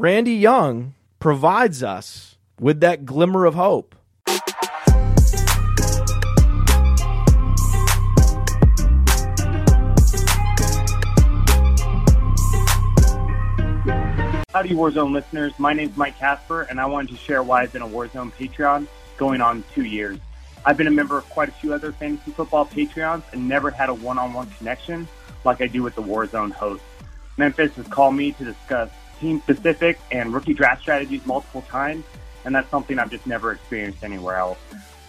Randy Young provides us with that glimmer of hope. Howdy, Warzone listeners. My name is Mike Casper, and I wanted to share why I've been a Warzone Patreon going on two years. I've been a member of quite a few other fantasy football Patreons and never had a one on one connection like I do with the Warzone host. Memphis has called me to discuss team specific and rookie draft strategies multiple times, and that's something I've just never experienced anywhere else.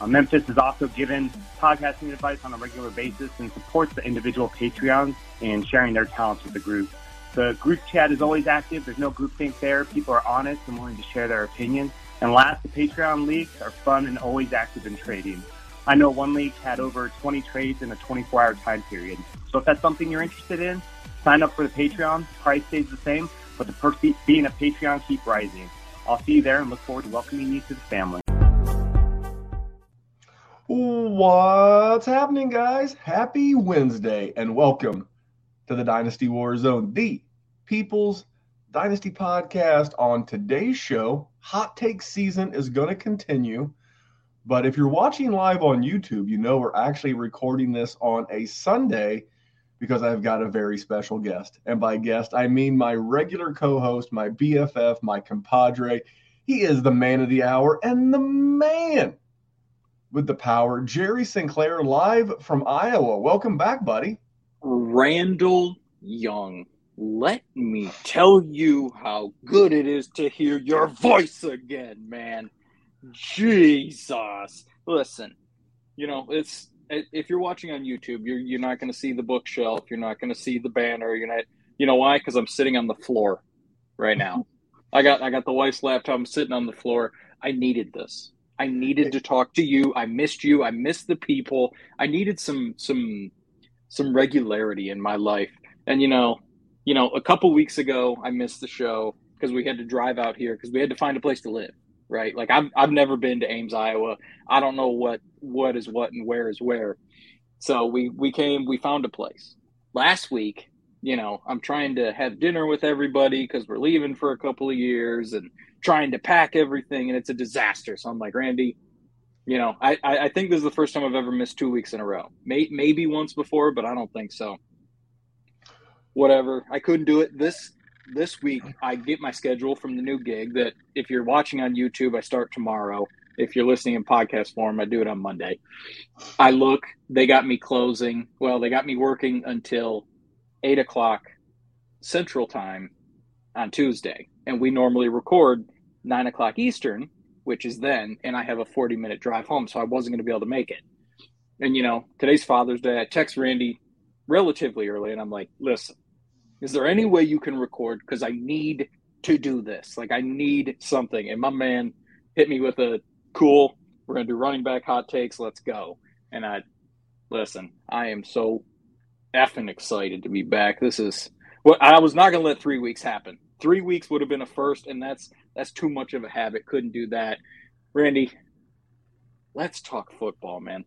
Uh, Memphis has also given podcasting advice on a regular basis and supports the individual Patreons in sharing their talents with the group. The group chat is always active. There's no groupthink there. People are honest and willing to share their opinions. And last, the Patreon leagues are fun and always active in trading. I know one league had over 20 trades in a 24 hour time period. So if that's something you're interested in, sign up for the Patreon. Price stays the same, but the perks being a Patreon keep rising. I'll see you there and look forward to welcoming you to the family. What's happening, guys? Happy Wednesday and welcome to the Dynasty War Zone, the People's Dynasty podcast. On today's show, hot take season is going to continue. But if you're watching live on YouTube, you know we're actually recording this on a Sunday because I've got a very special guest. And by guest, I mean my regular co host, my BFF, my compadre. He is the man of the hour and the man with the power, Jerry Sinclair, live from Iowa. Welcome back, buddy. Randall Young, let me tell you how good it is to hear your voice again, man. Jesus. Listen, you know, it's if you're watching on YouTube, you're you're not going to see the bookshelf, you're not going to see the banner, you're not you know why? Cuz I'm sitting on the floor right now. I got I got the wife's laptop, I'm sitting on the floor. I needed this. I needed to talk to you. I missed you. I missed the people. I needed some some some regularity in my life. And you know, you know, a couple weeks ago I missed the show because we had to drive out here because we had to find a place to live right? Like I've I've never been to Ames, Iowa. I don't know what what is what and where is where. So we we came, we found a place. Last week, you know, I'm trying to have dinner with everybody because we're leaving for a couple of years and trying to pack everything, and it's a disaster. So I'm like, Randy, you know, I I think this is the first time I've ever missed two weeks in a row. May, maybe once before, but I don't think so. Whatever, I couldn't do it. This this week I get my schedule from the new gig that if you're watching on YouTube, I start tomorrow. If you're listening in podcast form, I do it on Monday. I look, they got me closing. Well, they got me working until eight o'clock central time on Tuesday. And we normally record nine o'clock Eastern, which is then, and I have a 40 minute drive home. So I wasn't going to be able to make it. And, you know, today's Father's Day. I text Randy relatively early and I'm like, listen, is there any way you can record? Because I need to do this. Like I need something. And my man hit me with a cool, we're gonna do running back hot takes, let's go. And I listen, I am so effing excited to be back. This is what I was not gonna let three weeks happen. Three weeks would have been a first, and that's that's too much of a habit. Couldn't do that. Randy, let's talk football, man.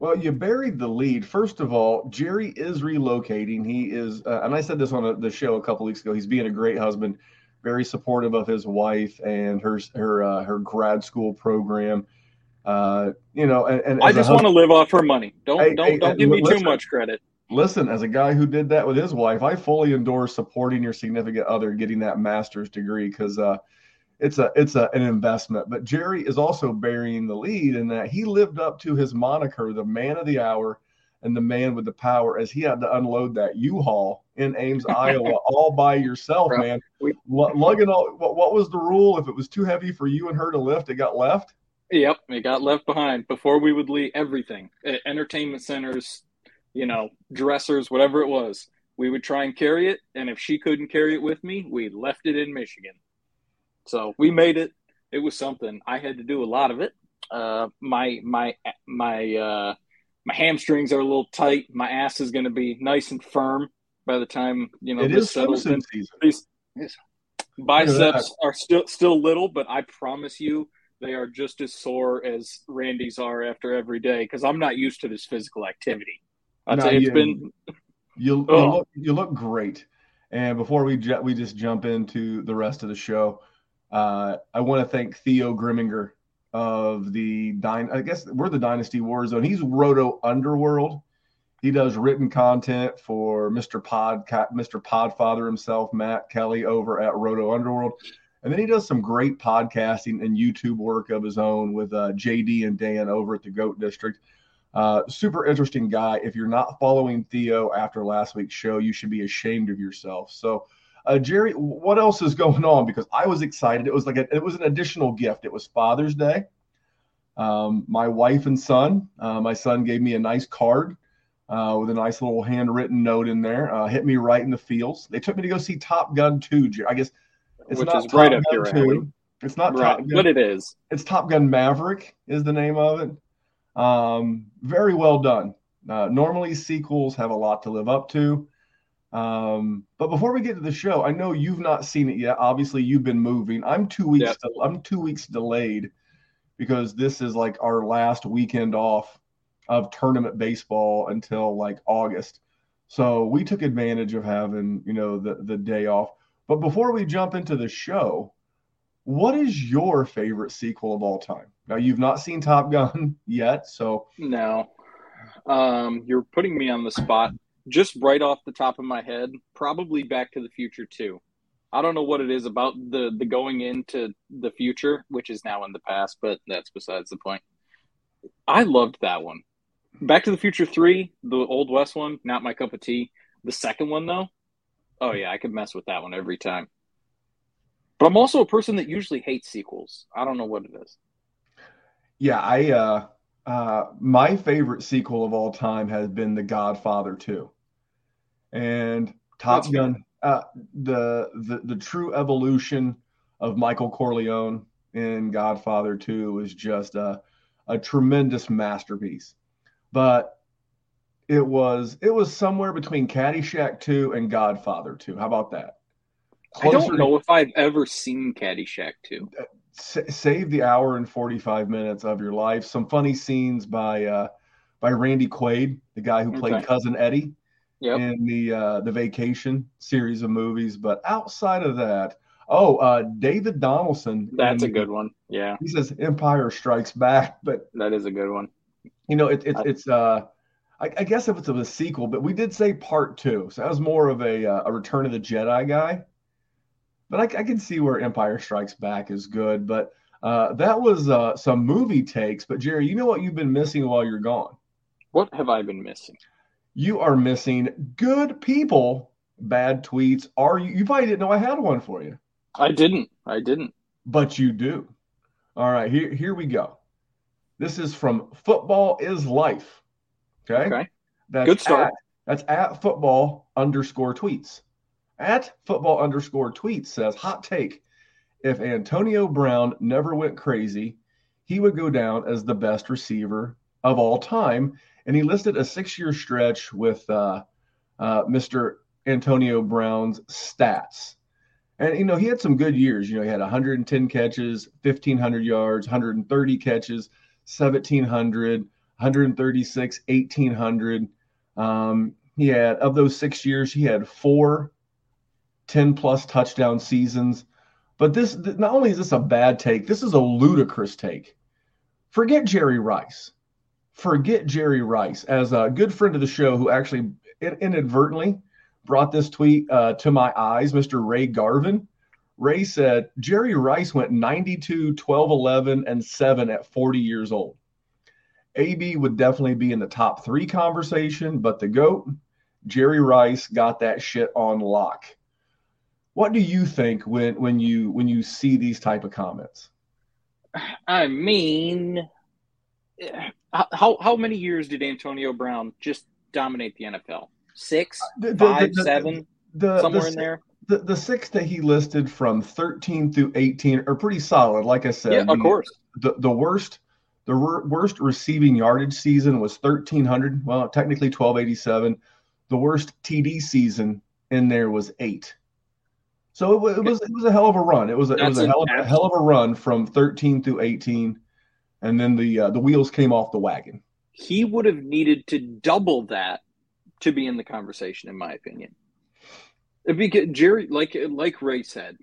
Well, you buried the lead. First of all, Jerry is relocating. He is, uh, and I said this on a, the show a couple weeks ago. He's being a great husband, very supportive of his wife and her her uh, her grad school program. Uh, you know, and, and I just want to live off her money. Don't hey, don't hey, don't give me too much credit. Listen, as a guy who did that with his wife, I fully endorse supporting your significant other getting that master's degree because uh, it's a it's a, an investment. But Jerry is also burying the lead in that he lived up to his moniker, the man of the hour and the man with the power, as he had to unload that U-Haul in Ames, Iowa, all by yourself, Bro, man. We, lugging all. What, what was the rule? If it was too heavy for you and her to lift, it got left. Yep, it got left behind before we would leave everything. Entertainment centers, you know, dressers, whatever it was. We would try and carry it, and if she couldn't carry it with me, we left it in Michigan. So we made it. It was something. I had to do a lot of it. Uh, my my my uh, my hamstrings are a little tight. My ass is going to be nice and firm by the time you know it this settles in. These, these biceps are still still little, but I promise you they are just as sore as Randy's are after every day because I'm not used to this physical activity. I'd no, say it's you, been. You, you, oh. look, you look great. And before we ju- we just jump into the rest of the show, uh, I want to thank Theo Grimminger of the Dyn. I guess we're the Dynasty Warzone. He's Roto Underworld. He does written content for Mr. Pod, Mr. Podfather himself, Matt Kelly, over at Roto Underworld. And then he does some great podcasting and YouTube work of his own with uh, JD and Dan over at the Goat District. Uh, super interesting guy. If you're not following Theo after last week's show, you should be ashamed of yourself. So, uh, Jerry, what else is going on? Because I was excited. It was like a, it was an additional gift. It was Father's Day. Um, my wife and son. Uh, my son gave me a nice card uh, with a nice little handwritten note in there. Uh, hit me right in the feels. They took me to go see Top Gun 2. I guess it's Which not is right up your alley. It's not right, Top Gun, but it is. It's Top Gun Maverick is the name of it. Um, very well done. Uh, normally sequels have a lot to live up to. Um, but before we get to the show, I know you've not seen it yet. Obviously, you've been moving. I'm two weeks. Yep. I'm two weeks delayed because this is like our last weekend off of tournament baseball until like August. So we took advantage of having, you know, the, the day off. But before we jump into the show, what is your favorite sequel of all time? Now you've not seen Top Gun yet, so no. Um, you're putting me on the spot. Just right off the top of my head, probably Back to the Future 2. I don't know what it is about the the going into the future, which is now in the past, but that's besides the point. I loved that one. Back to the Future 3, the Old West one, not my cup of tea. The second one, though, oh, yeah, I could mess with that one every time. But I'm also a person that usually hates sequels. I don't know what it is. Yeah, I, uh, uh, my favorite sequel of all time has been The Godfather 2. And Top That's Gun, uh, the, the, the true evolution of Michael Corleone in Godfather 2 was just a, a tremendous masterpiece but it was it was somewhere between Caddyshack 2 and Godfather 2. How about that? Closer I don't know to, if I've ever seen Caddyshack 2. Uh, save the hour and 45 minutes of your life. Some funny scenes by uh, by Randy Quaid, the guy who played okay. cousin Eddie yep. in the uh, the Vacation series of movies. But outside of that, oh, uh, David Donaldson. That's a good one. Yeah, he says Empire Strikes Back, but that is a good one. You know, it, it it's uh, I, I, guess if it's a sequel, but we did say part two, so that was more of a uh, a Return of the Jedi guy. But I, I can see where Empire Strikes Back is good, but uh, that was uh, some movie takes. But Jerry, you know what you've been missing while you're gone? What have I been missing? You are missing good people, bad tweets. Are you? You probably didn't know I had one for you. I didn't. I didn't. But you do. All right, here here we go. This is from Football is Life. Okay. Okay. That's Good start. At, that's at football underscore tweets. At football underscore tweets says hot take. If Antonio Brown never went crazy, he would go down as the best receiver of all time. And he listed a six year stretch with uh, uh, Mr. Antonio Brown's stats. And, you know, he had some good years. You know, he had 110 catches, 1,500 yards, 130 catches, 1700, 136, 1800. Um, he had, of those six years, he had four 10 plus touchdown seasons. But this, not only is this a bad take, this is a ludicrous take. Forget Jerry Rice. Forget Jerry Rice as a good friend of the show who actually inadvertently brought this tweet uh, to my eyes, Mr. Ray Garvin. Ray said Jerry Rice went 92, 12, 11, and 7 at 40 years old. AB would definitely be in the top three conversation, but the GOAT, Jerry Rice, got that shit on lock. What do you think when, when you when you see these type of comments? I mean, how how many years did Antonio Brown just dominate the NFL? Six, uh, the, five, the, the, seven, somewhere in there the, the six that he listed from 13 through 18 are pretty solid. Like I said, yeah, of course. The, the worst the worst receiving yardage season was 1300. Well, technically 1287. The worst TD season in there was eight. So it, it was it was a hell of a run. It was a, it was a hell, of, a hell of a run from 13 through 18, and then the uh, the wheels came off the wagon. He would have needed to double that to be in the conversation, in my opinion Because Jerry, like like Ray said,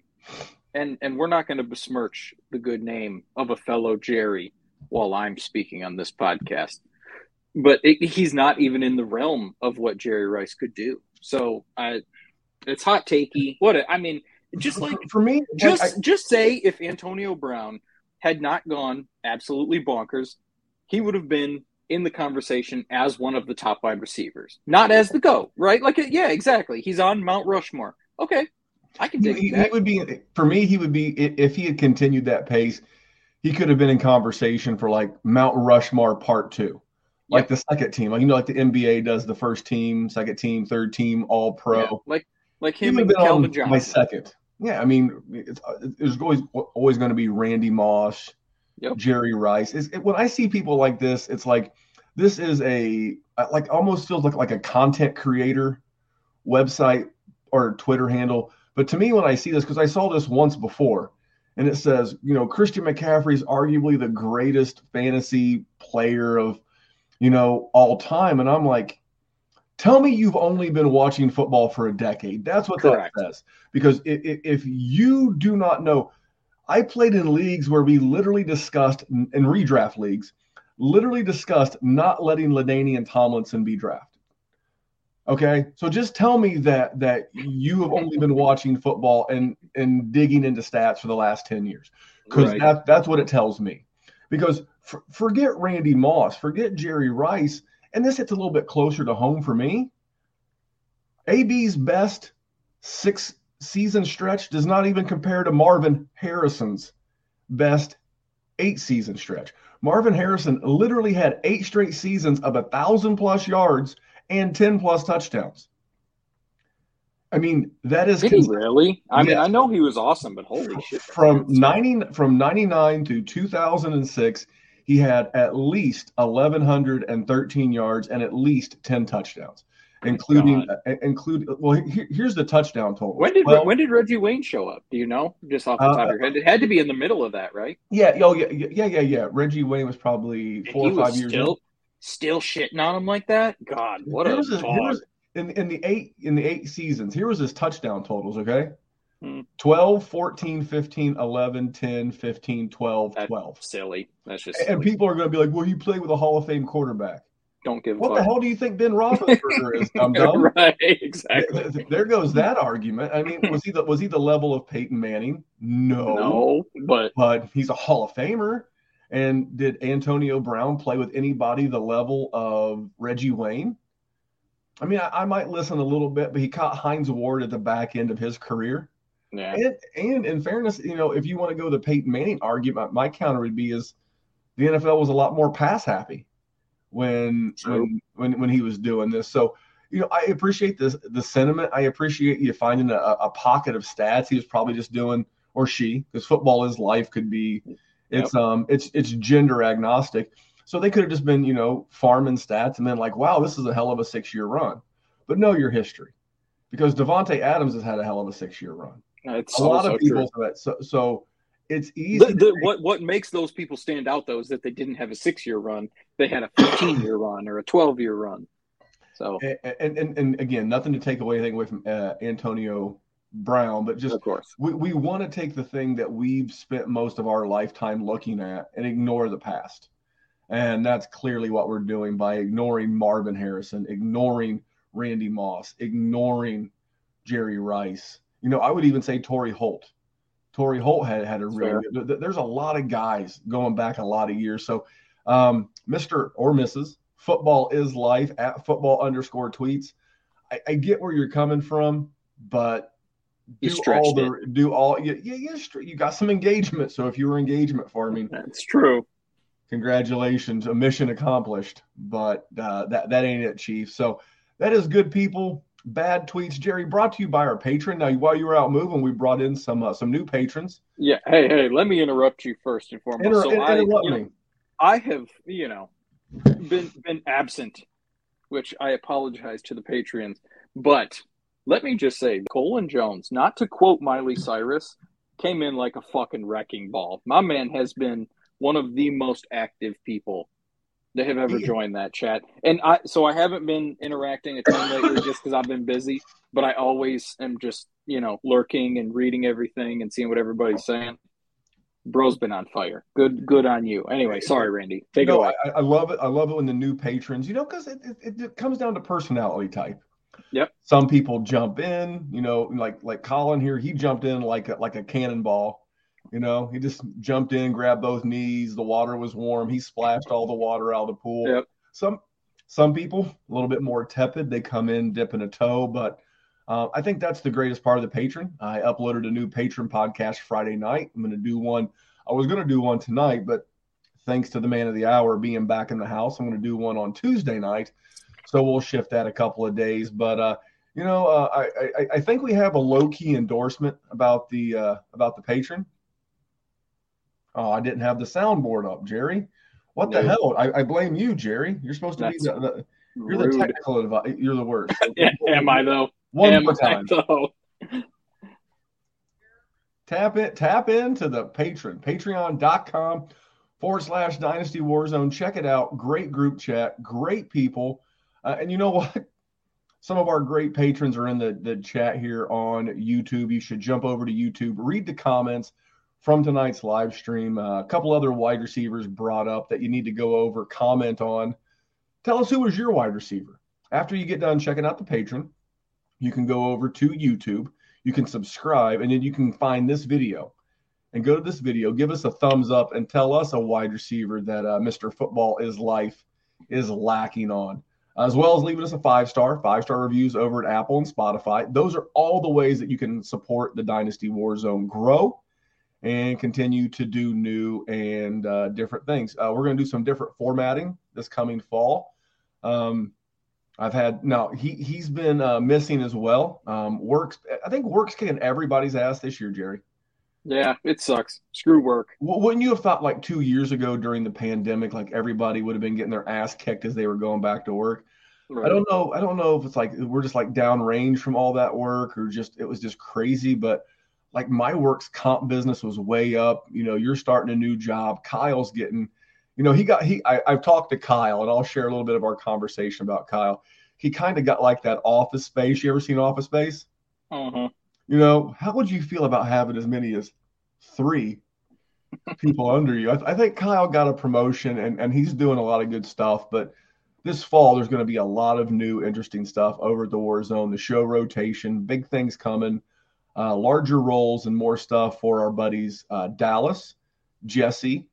and and we're not going to besmirch the good name of a fellow Jerry while I'm speaking on this podcast, but it, he's not even in the realm of what Jerry Rice could do. So I, it's hot takey. What I mean, just like for me, just I, just say if Antonio Brown had not gone absolutely bonkers, he would have been in the conversation as one of the top wide receivers, not as the go, right? Like, yeah, exactly. He's on Mount Rushmore. Okay, I can dig he, that. he would be for me. He would be if he had continued that pace. He could have been in conversation for like Mount Rushmore Part Two, like Yep. the second team, like you know, like the NBA does the first team, second team, third team, All Pro. Yeah, like like him and Calvin on Johnson. my second. Yeah, I mean, it's, uh, there's always always going to be Randy Moss, Yep. Jerry Rice. It's, it, when I see people like this, it's like this is a uh, like almost feels like like a content creator website or Twitter handle. But to me, when I see this, because I saw this once before, and it says, you know, Christian McCaffrey is arguably the greatest fantasy player of, you know, all time, and I'm like, tell me you've only been watching football for a decade. That's what Correct. that says. Because if, if you do not know, I played in leagues where we literally discussed in redraft leagues, literally discussed not letting Ladainian Tomlinson be drafted. Okay, so just tell me that that you have only been watching football and and digging into stats for the last ten years, because Right. that that's what it tells me. Because for, forget Randy Moss, forget Jerry Rice, and this hits a little bit closer to home for me. AB's best six season stretch does not even compare to Marvin Harrison's best eight season stretch. Marvin Harrison literally had eight straight seasons of a thousand plus yards and 10 plus touchdowns. I mean, that is Did cons- really? I mean, I know he was awesome, but holy shit! from 90 from 99 to 2006 he had at least 1113 yards and at least 10 touchdowns including uh, include well here, here's the touchdown total When did Well, when did Reggie Wayne show up? Do you know? Just off the top Uh, of your head, it had to be in the middle of that, right? yeah oh yeah yeah yeah yeah reggie wayne was probably four or five years still old still shitting on him like that. God, what a was his, in, in the eight in the eight seasons here was his touchdown totals okay Hmm. 12 14 15 11 10 15 12 That- 12 silly. That's just and people are going to be like well you play with a hall of fame quarterback don't give a What the hell do you think Ben Roethlisberger is, dum dum? right, exactly. There goes that argument. I mean, was he the was he the level of Peyton Manning? No, No, but but he's a Hall of Famer. And did Antonio Brown play with anybody the level of Reggie Wayne? I mean, I, I might listen a little bit, but he caught Hines Ward at the back end of his career. Yeah, And and in fairness, you know, if you want to go the Peyton Manning argument, my counter would be is the NFL was a lot more pass happy when True. when when when he was doing this. So you know, I appreciate this the sentiment. I appreciate you finding a, a pocket of stats. He was probably just doing or she because football is life could be it's um it's it's gender agnostic. So they could have just been you know farming stats and then like wow this is a hell of a six year run, but know your history because Davante Adams has had a hell of a six year run it's a so, lot so of people. So, so it's easy. The, the, what what makes those people stand out though is that they didn't have a six year run; they had a fifteen year run or a twelve year run. So and, and and again, nothing to take away anything away from uh, Antonio Brown, but just of course, we, we want to take the thing that we've spent most of our lifetime looking at and ignore the past. And that's clearly what we're doing by ignoring Marvin Harrison, ignoring Randy Moss, ignoring Jerry Rice. You know, I would even say Torry Holt. Torry Holt had had a really Fair. good, th- there's a lot of guys going back a lot of years. So, um, Mr. or Mrs. Football is life at football underscore tweets. I, I get where you're coming from, but do all the do all yeah yeah yeah stre- you got some engagement. So if you were engagement farming, that's true. congratulations, a mission accomplished. But uh, that that ain't it, Chief. So that is good people. Bad tweets, Jerry. Brought to you by our patron. Now, while you were out moving, we brought in some uh, some new patrons. Yeah. Hey, hey, let me interrupt you first and foremost. Inter- so in- I, interrupt you know, me. I have, you know, been been absent, which I apologize to the patrons. But let me just say, Colin Jones, not to quote Miley Cyrus, came in like a fucking wrecking ball. My man has been one of the most active people They have ever joined that chat, and I so I haven't been interacting a ton lately just because I've been busy. But I always am just you know lurking and reading everything and seeing what everybody's saying. Bro's been on fire. Good, good on you. Anyway, sorry, Randy. Take no, it away. I, I love it. I love it when the new patrons, you know, because it, it, it comes down to personality type. Yep. Some people jump in, you know, like like Colin here. He jumped in like a, like a cannonball. You know, he just jumped in, grabbed both knees. The water was warm. He splashed all the water out of the pool. Yep. Some some people a little bit more tepid. They come in dipping a toe, but uh, I think that's the greatest part of the patron. I uploaded a new patron podcast Friday night. I'm going to do one. I was going to do one tonight, but thanks to the man of the hour being back in the house, I'm going to do one on Tuesday night. So we'll shift that a couple of days. But uh, you know, uh, I, I, I think we have a low key endorsement about the uh, about the patron. Oh, I didn't have the soundboard up, Jerry. What the hell? I, I blame you, Jerry. You're supposed to That's be the, the you're the technical advice. You're the worst. Am I though? One Am more I time. though? Tap it, tap into the patron, patreon.com forward slash dynasty warzone. Check it out. Great group chat, great people. Uh, and you know what? Some of our great patrons are in the, the chat here on YouTube. You should jump over to YouTube, read the comments from tonight's live stream. Uh, a couple other wide receivers brought up that you need to go over, comment on. Tell us who was your wide receiver. After you get done checking out the patron, you can go over to YouTube you can subscribe and then you can find this video and go to this video give us a thumbs up and tell us a wide receiver that uh, mr football is life is lacking on as well as leaving us a five star five star reviews over at apple and spotify those are all the ways that you can support the dynasty warzone grow and continue to do new and uh, different things uh, we're going to do some different formatting this coming fall um, I've had no. He he's been uh, missing as well. Um, works. I think works kicking everybody's ass this year, Jerry. Yeah, it sucks. Screw work. Wouldn't you have thought like two years ago during the pandemic, like everybody would have been getting their ass kicked as they were going back to work? I don't know. I don't know if it's like we're just like downrange from all that work, or just it was just crazy. But like my work's comp business was way up. You know, you're starting a new job. Kyle's getting, you know, he got he. I, I've talked to Kyle, and I'll share a little bit of our conversation about Kyle. He kind of got like that Office Space. You ever seen Office Space? Uh-huh. You know, how would you feel about having as many as three people under you? I, th- I think Kyle got a promotion, and and he's doing a lot of good stuff, but this fall there's going to be a lot of new interesting stuff over at the war zone the show rotation big things coming uh, larger roles and more stuff for our buddies uh, dallas jesse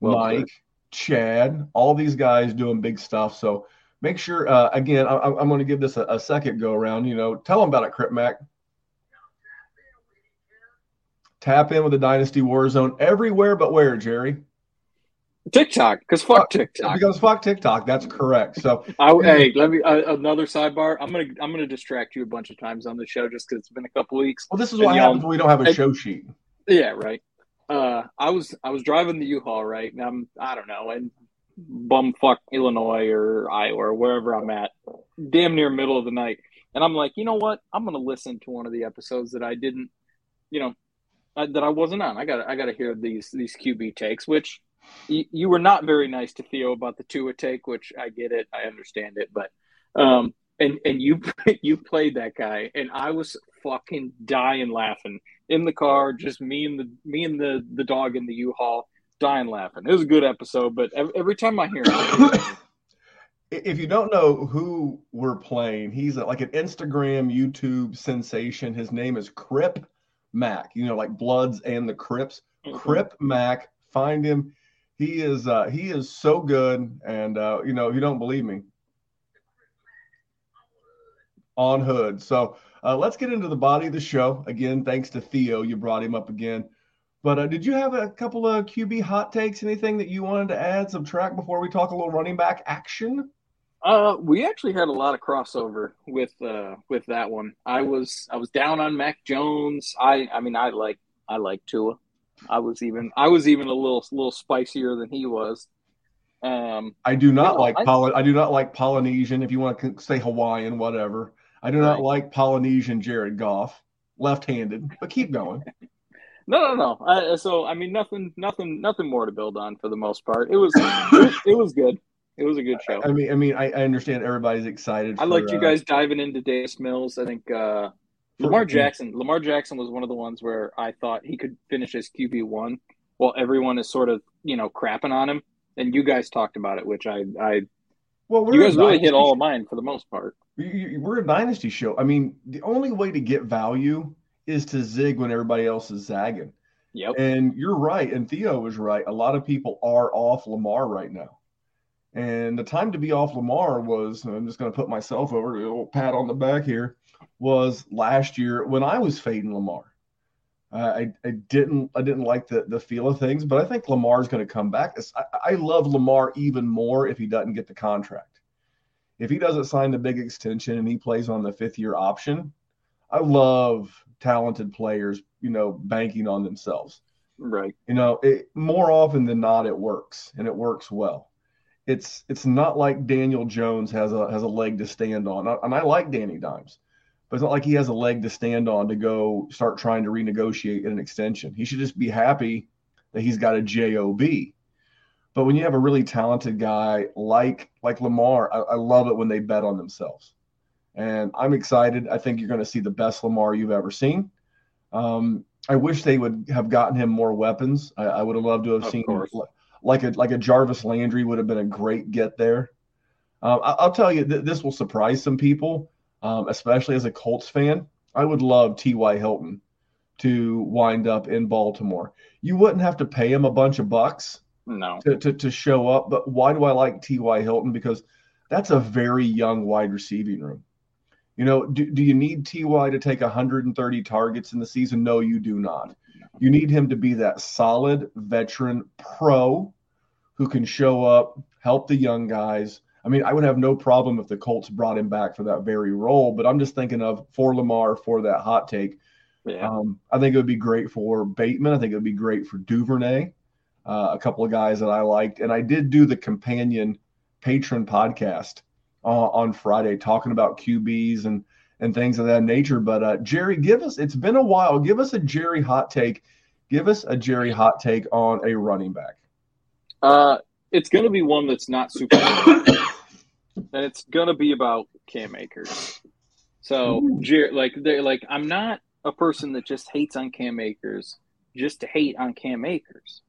Well mike chad all these guys doing big stuff. So make sure uh, again I, i'm going to give this a, a second go around you know tell them about it crip mac. Tap in with the dynasty Warzone everywhere but where jerry TikTok, because fuck TikTok. because fuck tiktok that's correct so I, hey, let me uh, another sidebar. I'm gonna I'm gonna distract you a bunch of times on the show just because it's been a couple weeks. Well, this is what happens when we don't have a show sheet. Yeah, right. Uh, I was I was driving the U-Haul right, and I'm I don't know in bumfuck Illinois or Iowa or wherever I'm at, damn near middle of the night, and I'm like, you know what? I'm gonna listen to one of the episodes that I didn't, you know, uh, that I wasn't on. I got I got to hear these these QB takes, which you, you were not very nice to Theo about the Tua take, which I get it, I understand it, but um, and and you you played that guy, and I was fucking dying laughing in the car, just me and the me and the the dog in the U-Haul, dying laughing. It was a good episode, but every, every time I hear it, If you don't know who we're playing, he's a, like an Instagram, YouTube sensation. His name is Crip Mac. You know, like Bloods and the Crips. Crip Mac. Find him. He is uh, he is so good. And uh, you know, if you don't believe me, on Hood. So uh, let's get into the body of the show again. Thanks to Theo, you brought him up again. But uh, did you have a couple of QB hot takes? Anything that you wanted to add, subtract before we talk a little running back action? Uh, we actually had a lot of crossover with uh with that one. I was I was down on Mac Jones. I I mean I like I like Tua. I was even I was even a little little spicier than he was. Um, I do not No, like I- Poly- I do not like Polynesian. If you want to say Hawaiian, whatever. I do not Right. like Polynesian Jared Goff, left-handed. But keep going. no, no, no. Uh, so I mean, nothing, nothing, nothing more to build on for the most part. It was, it, was- good. It was a good show. I mean, I mean, I, I understand everybody's excited. I liked you uh, guys diving into Davis Mills. I think uh, Lamar Jackson. Lamar Jackson was one of the ones where I thought he could finish as QB one, while everyone is sort of you know crapping on him. And you guys talked about it, which I, I well, you guys really hit all of mine for the most part. We're a dynasty show. I mean, the only way to get value is to zig when everybody else is zagging. Yep. And you're right, and Theo was right. A lot of people are off Lamar right now. And the time to be off Lamar was, I'm just going to put myself over a little pat on the back here, was last year when I was fading Lamar. Uh, I, I didn't I didn't like the the feel of things, but I think Lamar's going to come back. I, I love Lamar even more if he doesn't get the contract. If he doesn't sign the big extension and he plays on the fifth year option, I love talented players, you know, banking on themselves. Right. You know, it, more often than not, it works and it works well. It's it's not like Daniel Jones has a has a leg to stand on, and I like Danny Dimes, but it's not like he has a leg to stand on to go start trying to renegotiate an extension. He should just be happy that he's got a job. But when you have a really talented guy like like Lamar, I, I love it when they bet on themselves and I'm excited. I think you're going to see the best Lamar you've ever seen. Um, I wish they would have gotten him more weapons. I, I would have loved to have of seen course. like a like a Jarvis Landry would have been a great get there. Um, I, will tell you, th- this will surprise some people, um, especially as a Colts fan. I would love T.Y. Hilton to wind up in Baltimore. You wouldn't have to pay him a bunch of bucks no. to, to, to show up. But why do I like T.Y. Hilton? Because that's a very young wide receiving room. You know, do, do you need Ty to take 130 targets in the season? No, you do not. You need him to be that solid veteran pro who can show up, help the young guys. I mean, I would have no problem if the Colts brought him back for that very role, but I'm just thinking of for Lamar for that hot take. Yeah. Um, I think it would be great for Bateman. I think it would be great for Duvernay, uh, a couple of guys that I liked. And I did do the companion patron podcast uh, on Friday talking about QBs and and things of that nature. But uh, Jerry, give us it's been a while. Give us a Jerry hot take. Give us a Jerry hot take on a running back. Uh, it's going to be one that's not super, and it's to be about Cam Akers. So, Jerry, like, they're like, I'm not a person that just hates on Cam Akers just to hate on Cam Akers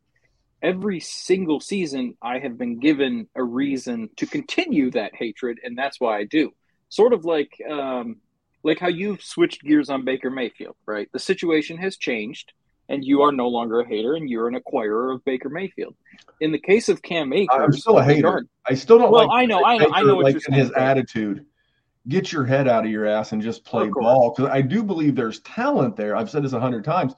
every single season I have been given a reason to continue that hatred, and that's why I do. Sort of like um, like how you've switched gears on Baker Mayfield, right? The situation has changed, and you are no longer a hater, and you're an acquirer of Baker Mayfield. In the case of Cam Akers, I'm still a oh hater. I still don't well, like. I know, I know, I know what like you're saying. His attitude. Get your head out of your ass and just play ball. Because I do believe there's talent there. I've said this a hundred times.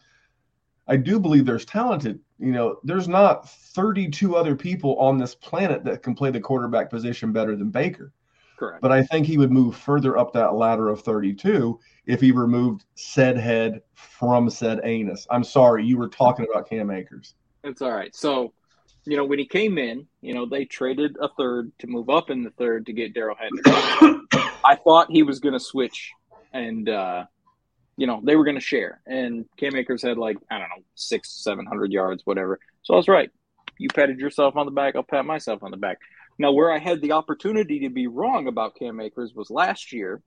I do believe there's talented you know, there's not 32 other people on this planet that can play the quarterback position better than Baker. Correct. But I think he would move further up that ladder of 32 if he removed said head from said anus. I'm sorry, you were talking about Cam Akers. It's all right. So, you know, when he came in, you know, they traded a third to move up in the third to get Darrell Henderson. I thought he was going to switch and uh, you know, they were going to share. And Cam Akers had like, I don't know, six, 700 yards, whatever. So I was right. You patted yourself on the back. I'll pat myself on the back. Now, where I had the opportunity to be wrong about Cam Akers was last year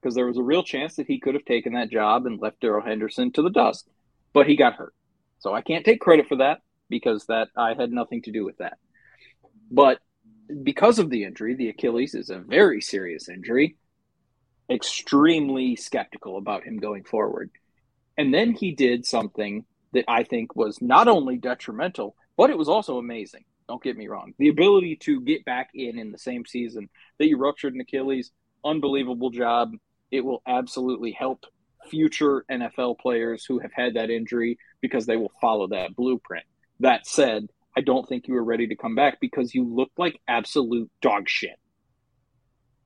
because there was a real chance that he could have taken that job and left Darrell Henderson to the dust, but he got hurt. So I can't take credit for that because that I had nothing to do with that. But because of the injury, the Achilles is a very serious injury extremely skeptical about him going forward. And then he did something that I think was not only detrimental, but it was also amazing. Don't get me wrong. The ability to get back in in the same season that you ruptured an Achilles, unbelievable job. It will absolutely help future NFL players who have had that injury because they will follow that blueprint. That said, I don't think you were ready to come back because you looked like absolute dog shit.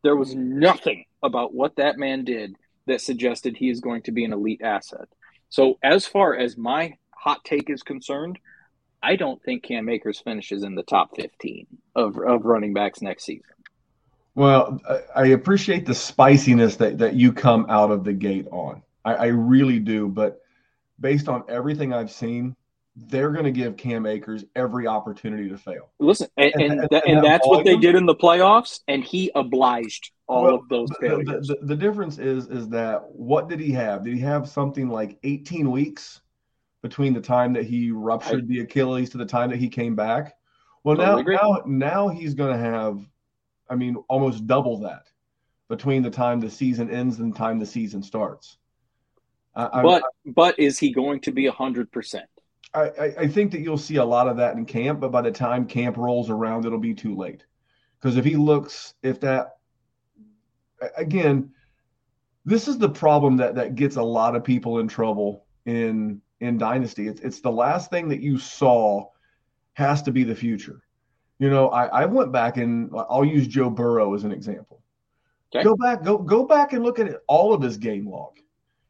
There was nothing about what that man did that suggested he is going to be an elite asset. So, as far as my hot take is concerned, I don't think Cam Akers finishes in the top 15 of, of running backs next season. Well, I appreciate the spiciness that, that you come out of the gate on. I, I really do. But based on everything I've seen, they're going to give Cam Akers every opportunity to fail. Listen, and, and, and, that, and that's what they did in the playoffs, and he obliged all well, of those failures. The, the, the, difference is is that what did he have? Did he have something like 18 weeks between the time that he ruptured the Achilles to the time that he came back? Well, totally now, now now he's going to have, I mean, almost double that between the time the season ends and the time the season starts. I, but I, but is he going to be hundred percent? I, I think that you'll see a lot of that in camp, but by the time camp rolls around, it'll be too late. Because if he looks, if that, again, this is the problem that that gets a lot of people in trouble in in dynasty. It's it's the last thing that you saw has to be the future. You know, I, I went back and I'll use Joe Burrow as an example. Okay. Go back, go go back and look at all of his game log.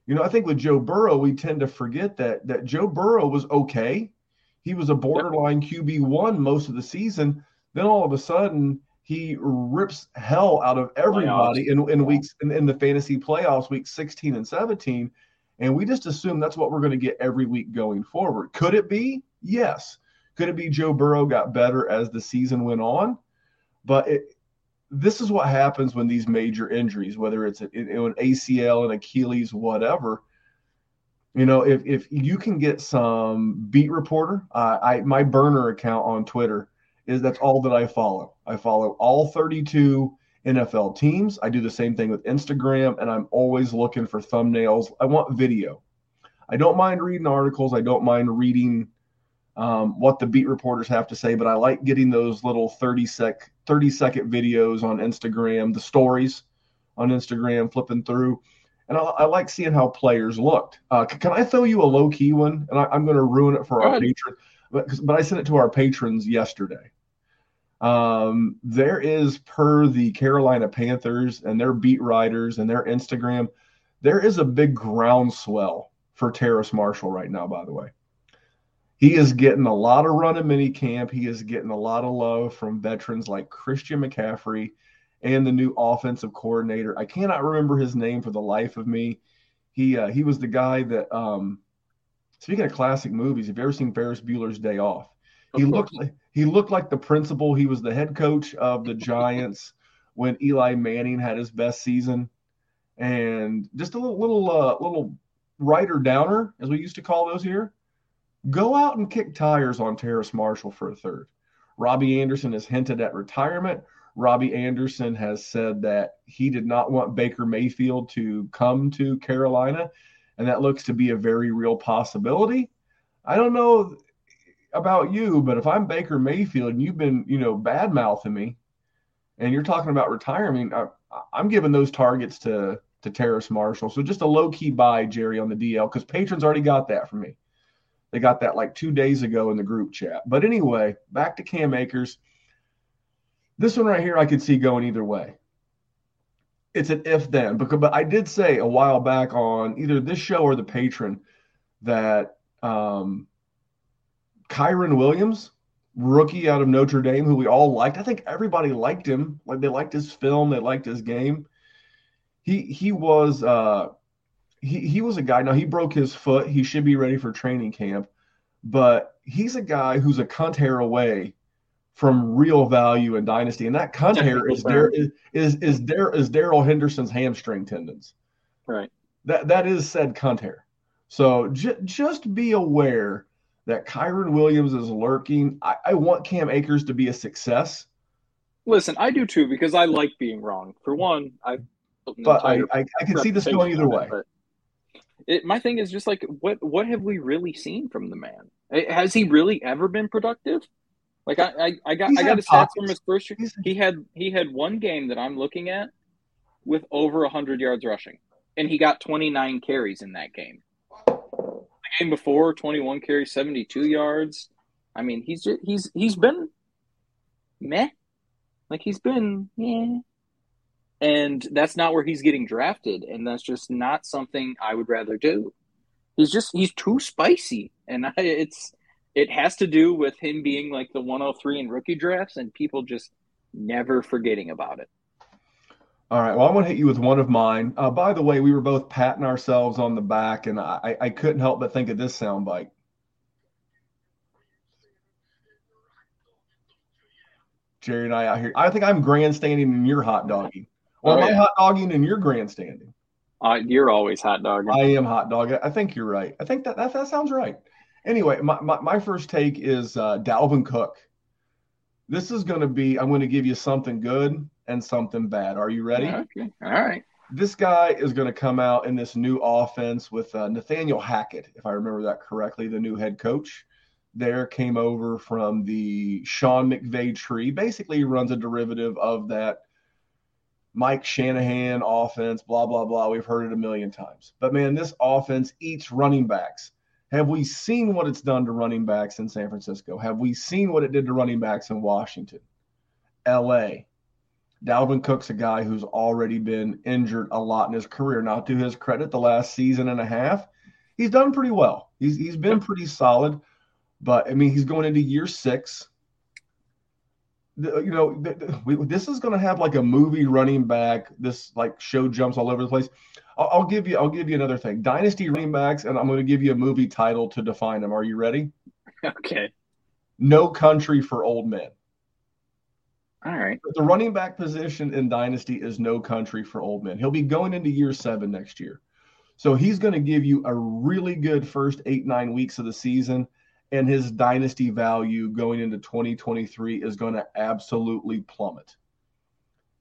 You know, I think with Joe Burrow, we tend to forget that that Joe Burrow was okay. He was a borderline QB one most of the season. Then all of a sudden, he rips hell out of everybody in, in weeks in, in the fantasy playoffs, week 16 and 17. And we just assume that's what we're going to get every week going forward. Could it be? Yes. Could it be Joe Burrow got better as the season went on? But it, this is what happens when these major injuries, whether it's an, an ACL, an Achilles, whatever. You know, if if you can get some beat reporter, uh, I my burner account on Twitter is that's all that I follow. I follow all 32 NFL teams. I do the same thing with Instagram, and I'm always looking for thumbnails. I want video. I don't mind reading articles. I don't mind reading um, what the beat reporters have to say, but I like getting those little 30 sec 30 second videos on Instagram, the stories on Instagram, flipping through. And I, I like seeing how players looked. Uh, c- can I throw you a low key one? And I, am going to ruin it for Go our patrons, but, but I sent it to our patrons yesterday. Um, there is, per the Carolina Panthers and their beat writers and their Instagram, there is a big groundswell for Terrace Marshall right now, by the way. He is getting a lot of run in mini camp. He is getting a lot of love from veterans like Christian McCaffrey and the new offensive coordinator. I cannot remember his name for the life of me. He uh, he was the guy that um, speaking of classic movies, have you ever seen Ferris Bueller's Day Off? He looked like he looked like the principal. He was the head coach of the Giants when Eli Manning had his best season, and just a little little uh, little writer downer, as we used to call those here. Go out and kick tires on Terrace Marshall for a third. Robbie Anderson has hinted at retirement. Robbie Anderson has said that he did not want Baker Mayfield to come to Carolina, and that looks to be a very real possibility. I don't know about you, but if I'm Baker Mayfield and you've been, you know, bad mouthing me, and you're talking about retiring, I, am giving those targets to to Terrace Marshall. So just a low key buy, Jerry, on the DL because patrons already got that from me. They got that like two days ago in the group chat. But anyway, back to Cam Akers. This one right here, I could see going either way. It's an if then, because but I did say a while back on either this show or the patron that um, Kyren Williams, rookie out of Notre Dame, who we all liked. I think everybody liked him. Like they liked his film, they liked his game. He he was uh, he he was a guy. Now he broke his foot. He should be ready for training camp, but he's a guy who's a cunt hair away from real value in dynasty, and that cunt hair is there is is is there is Darrell Henderson's hamstring tendons. Right. That that is said cunt hair. So j- just be aware that Kyren Williams is lurking. I, I want Cam Akers to be a success. Listen, I do too because I like being wrong. For one, I. But I, I, I can see this going either way. It, my thing is just like what what have we really seen from the man? Has he really ever been productive? Like I I, I got He's I got a stats from his first year. He had he had one game that I'm looking at with over hundred yards rushing, and he got 29 carries in that game. Game before, 21 carries, 72 yards. I mean, he's just, he's he's been meh. Like he's been yeah and that's not where he's getting drafted and that's just not something i would rather do he's just he's too spicy and I, it's it has to do with him being like the 103 in rookie drafts and people just never forgetting about it all right. Well, I'm going to hit you with one of mine. Uh, by the way, we were both patting ourselves on the back, and I, I couldn't help but think of this soundbite. Jerry and I out here. I think I'm grandstanding and you're hot dogging. Oh, or oh, am yeah. I hot dogging and you're grandstanding? Uh, you're always hot dogging. I am hot dogging. I think you're right. I think that that, that sounds right. Anyway, my, my, my first take is uh, Dalvin Cook. This is going to be, I'm going to give you something good and something bad. Are you ready? Okay. All right. This guy is going to come out in this new offense with uh, Nathaniel Hackett, if I remember that correctly, the new head coach. There came over from the Sean McVay tree. Basically, runs a derivative of that Mike Shanahan offense, blah, blah, blah. We've heard it a million times. But man, this offense eats running backs. Have we seen what it's done to running backs in San Francisco? Have we seen what it did to running backs in Washington, LA? Dalvin Cook's a guy who's already been injured a lot in his career. Now, to his credit, the last season and a half, he's done pretty well. He's he's been pretty solid, but I mean, he's going into year six. You know, th- th- we, this is going to have like a movie running back. This like show jumps all over the place. I'll, I'll give you. I'll give you another thing. Dynasty running backs, and I'm going to give you a movie title to define them. Are you ready? Okay. No Country for Old Men. All right. the running back position in Dynasty is no country for old men. He'll be going into year seven next year. So he's going to give you a really good first eight, nine weeks of the season. And his Dynasty value going into 2023 is going to absolutely plummet.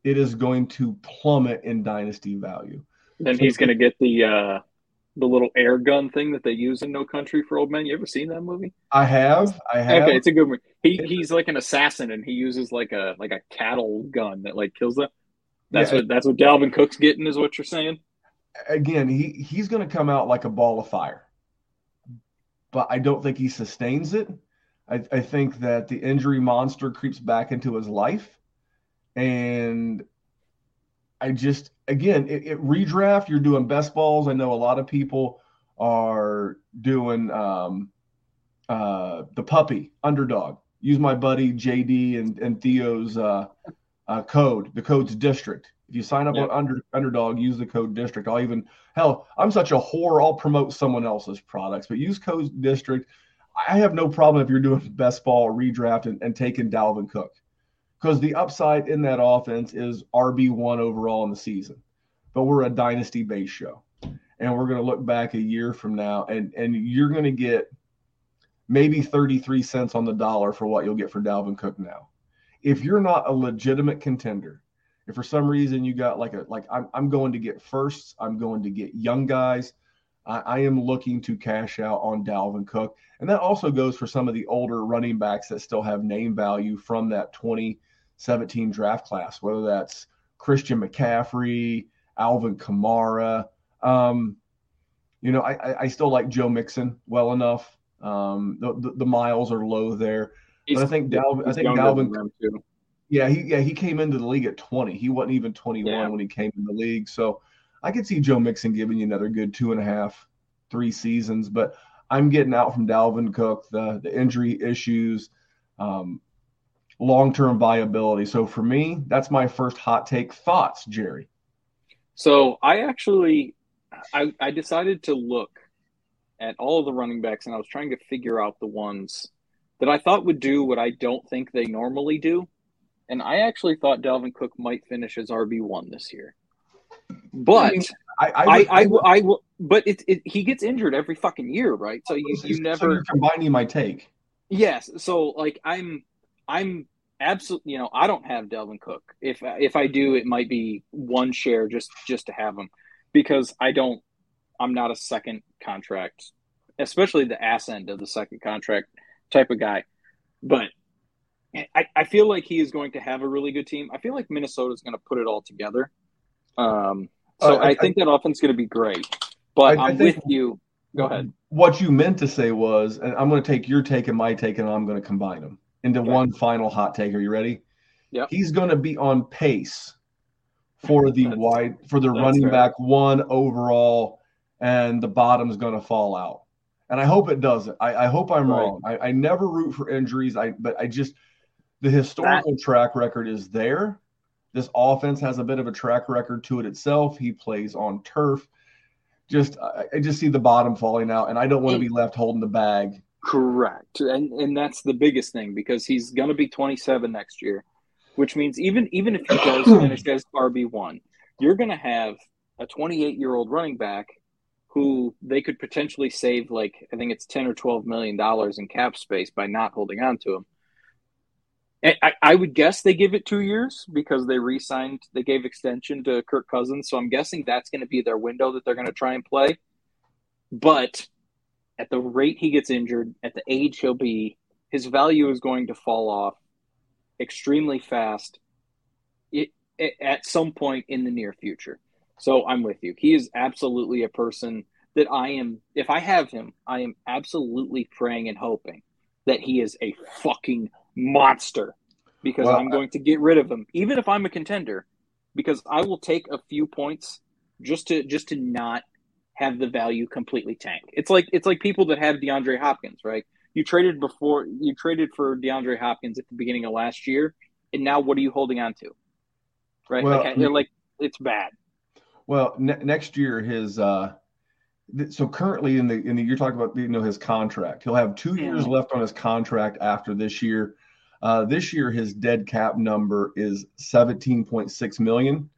It is going to plummet in Dynasty value. Then he's going to get the uh, the little air gun thing that they use in No Country for Old Men. You ever seen that movie? I have, I have. Okay, it's a good one. He he's like an assassin, and he uses like a like a cattle gun that like kills them. That's Yeah. what that's what Dalvin Cook's getting, is what you're saying. again, he he's going to come out like a ball of fire, but I don't think he sustains it. I, I think that the injury monster creeps back into his life, and I just again, it, it redraft. You're doing best balls. I know a lot of people are doing um, uh, the puppy underdog. Use my buddy JD and and Theo's uh, uh, code. The code's district. If you sign up Yeah. on under, underdog, use the code district. I'll even hell, I'm such a whore. I'll promote someone else's products, but use code district. I have no problem if you're doing best ball redraft and, and taking Dalvin Cook because the upside in that offense is RB1 overall in the season. But we're a dynasty base show. And we're going to look back a year from now and, and you're going to get maybe 33 cents on the dollar for what you'll get for Dalvin Cook now. If you're not a legitimate contender, if for some reason you got like a like I'm, I'm going to get firsts, I'm going to get young guys. I, I am looking to cash out on Dalvin Cook. And that also goes for some of the older running backs that still have name value from that 2017 draft class, whether that's Christian McCaffrey, Alvin Kamara. Um, you know, I, I, still like Joe Mixon well enough. Um, the, the, the miles are low there. He's, But I think Dalvin, I think Dalvin, too. Yeah, he yeah he came into the league at 20. He wasn't even 21 Yeah. when he came in the league. So I could see Joe Mixon giving you another good two and a half, three seasons. But I'm getting out from Dalvin Cook the the injury issues, um, long term viability. So for me, that's my first hot take. Thoughts, Jerry? So I actually, I, I decided to look at all the running backs, and I was trying to figure out the ones that I thought would do what I don't think they normally do. And I actually thought Dalvin Cook might finish as RB one this year, but mean, I I, I, would- I, will- I will. But it, it, he gets injured every fucking year, right? So you, so you you're never. combining my take. Yes. So like I'm I'm absolutely you know I don't have Dalvin Cook. If if I do, it might be one share just just to have him because I don't. I'm not a second contract, especially the ass end of the second contract type of guy. But I, I feel like he is going to have a really good team. I feel like Minnesota is going to put it all together. Um, so Uh, I- I, think that offense is going to be great. But I- I I'm think- with you. Go ahead. What you meant to say was, and I'm going to take your take and my take, and I'm going to combine them into Okay. one final hot take. Are you ready? Yep. He's going to be on pace for the wide for the running fair. back one overall, and the bottom's going to fall out. And I hope it doesn't. I, I hope I'm Right. wrong. I, I never root for injuries. I but I just the historical track record is there. This offense has a bit of a track record to it itself. He plays on turf. Just I, I just see the bottom falling out, and I don't want to be left holding the bag. Correct. And and that's the biggest thing because he's going to be 27 next year. which means even even if he does finish as RB one, you're going to have a 28 year old running back who they could potentially save like I think it's 10 or 12 million dollars in cap space by not holding on to him. I, I would guess they give it two years because they re-signed, they gave extension to Kirk Cousins, so I'm guessing that's going to be their window that they're going to try and play. But at the rate he gets injured, at the age he'll be, his value is going to fall off extremely fast it, it, at some point in the near future. So I'm with you. He is absolutely a person that I am, if I have him, I am absolutely praying and hoping that he is a fucking monster because well, I'm going to get rid of him, even if I'm a contender, because I will take a few points just to just to not have the value completely tank. It's like it's like people that have DeAndre Hopkins, right? You traded before you traded for DeAndre Hopkins at the beginning of last year, and now what are you holding on to? Right? Well, like, they're like it's bad. Well, ne- next year his uh so currently in the in the you're talking about you know his contract. He'll have 2 years left on his contract after this year. Uh, this year his dead cap number is 17.6 million.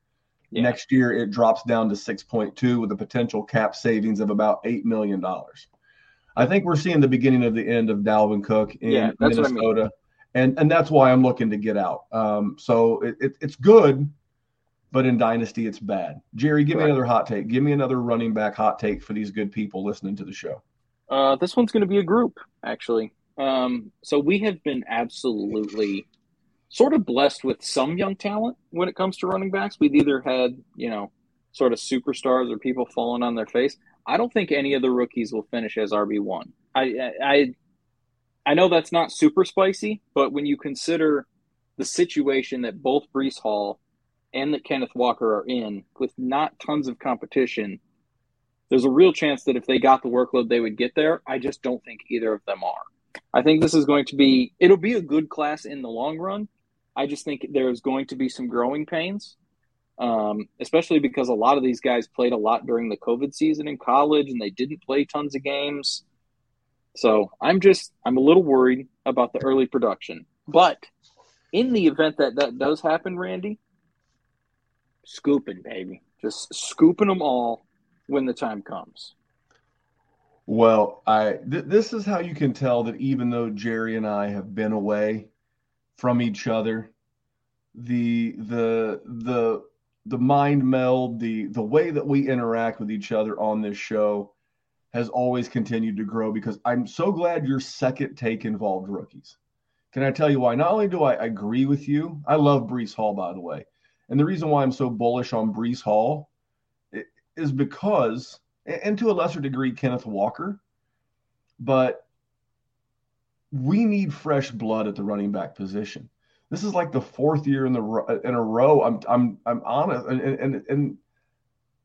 Yeah. Next year it drops down to 6.2 with a potential cap savings of about 8 million dollars. I think we're seeing the beginning of the end of Dalvin Cook in yeah, Minnesota. I mean. And and that's why I'm looking to get out. Um, so it, it, it's good, but in Dynasty it's bad. Jerry, give right. me another hot take. Give me another running back hot take for these good people listening to the show. Uh, this one's going to be a group, actually. Um, so we have been absolutely sort of blessed with some young talent when it comes to running backs. We've either had, you know, sort of superstars or people falling on their face. I don't think any of the rookies will finish as RB one. I, I I know that's not super spicy, but when you consider the situation that both Breece Hall and that Kenneth Walker are in, with not tons of competition, there's a real chance that if they got the workload, they would get there. I just don't think either of them are. I think this is going to be it'll be a good class in the long run. I just think there's going to be some growing pains um, especially because a lot of these guys played a lot during the COVID season in college and they didn't play tons of games. So I'm just I'm a little worried about the early production. But in the event that that does happen, Randy, scooping baby, just scooping them all when the time comes. Well, I th- this is how you can tell that even though Jerry and I have been away from each other, the the the the mind meld, the the way that we interact with each other on this show has always continued to grow because I'm so glad your second take involved rookies. Can I tell you why? Not only do I agree with you, I love Breece Hall, by the way. And the reason why I'm so bullish on Breece Hall is because, and to a lesser degree, Kenneth Walker, but we need fresh blood at the running back position. This is like the fourth year in the in a row. I'm I'm I'm honest, and and and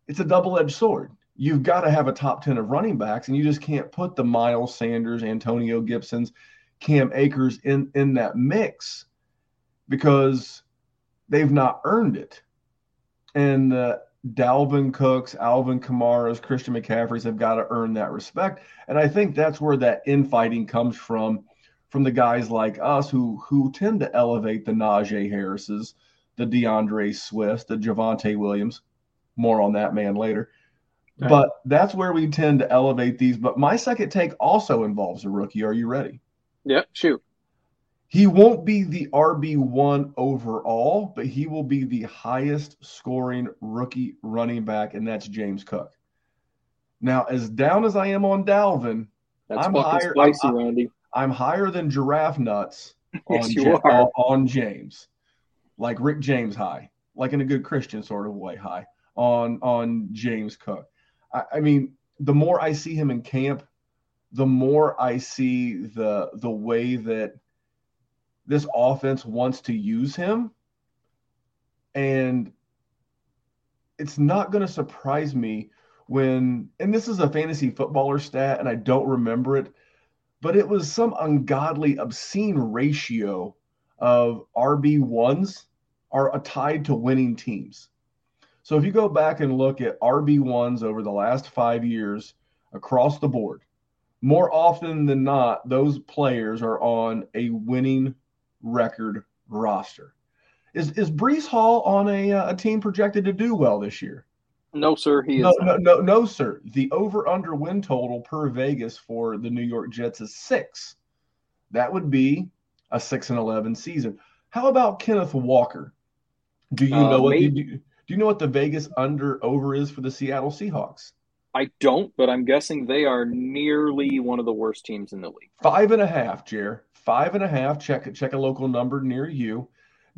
it's a double edged sword. You've got to have a top ten of running backs, and you just can't put the Miles Sanders, Antonio Gibsons, Cam Akers in in that mix because they've not earned it. And uh, Dalvin Cooks, Alvin Kamara's, Christian McCaffrey's have got to earn that respect. And I think that's where that infighting comes from from the guys like us who who tend to elevate the Najee Harris's, the D'Andre Swifts, the Javonte Williams. More on that man later. Right. But that's where we tend to elevate these. But my second take also involves a rookie. Are you ready? Yep, shoot. He won't be the RB1 overall, but he will be the highest scoring rookie running back, and that's James Cook. Now, as down as I am on Dalvin, that's I'm higher. Spicy, I'm, Randy. I'm higher than giraffe nuts on, yes, on, on James, like Rick James high, like in a good Christian sort of way high on on James Cook. I, I mean, the more I see him in camp, the more I see the the way that this offense wants to use him. And it's not going to surprise me when, and this is a fantasy footballer stat, and I don't remember it, but it was some ungodly, obscene ratio of RB1s are tied to winning teams. So if you go back and look at RB1s over the last five years across the board, more often than not, those players are on a winning record roster. Is is Breece Hall on a uh, a team projected to do well this year? No, sir, he is. No, no, no, no, sir. The over under win total per Vegas for the New York Jets is six. That would be a six and eleven season. How about Kenneth Walker? Do you Uh, know what do, do you know what the Vegas under over is for the Seattle Seahawks? I don't, but I'm guessing they are nearly one of the worst teams in the league. Five and a half, Jer. Five and a half. Check check a local number near you.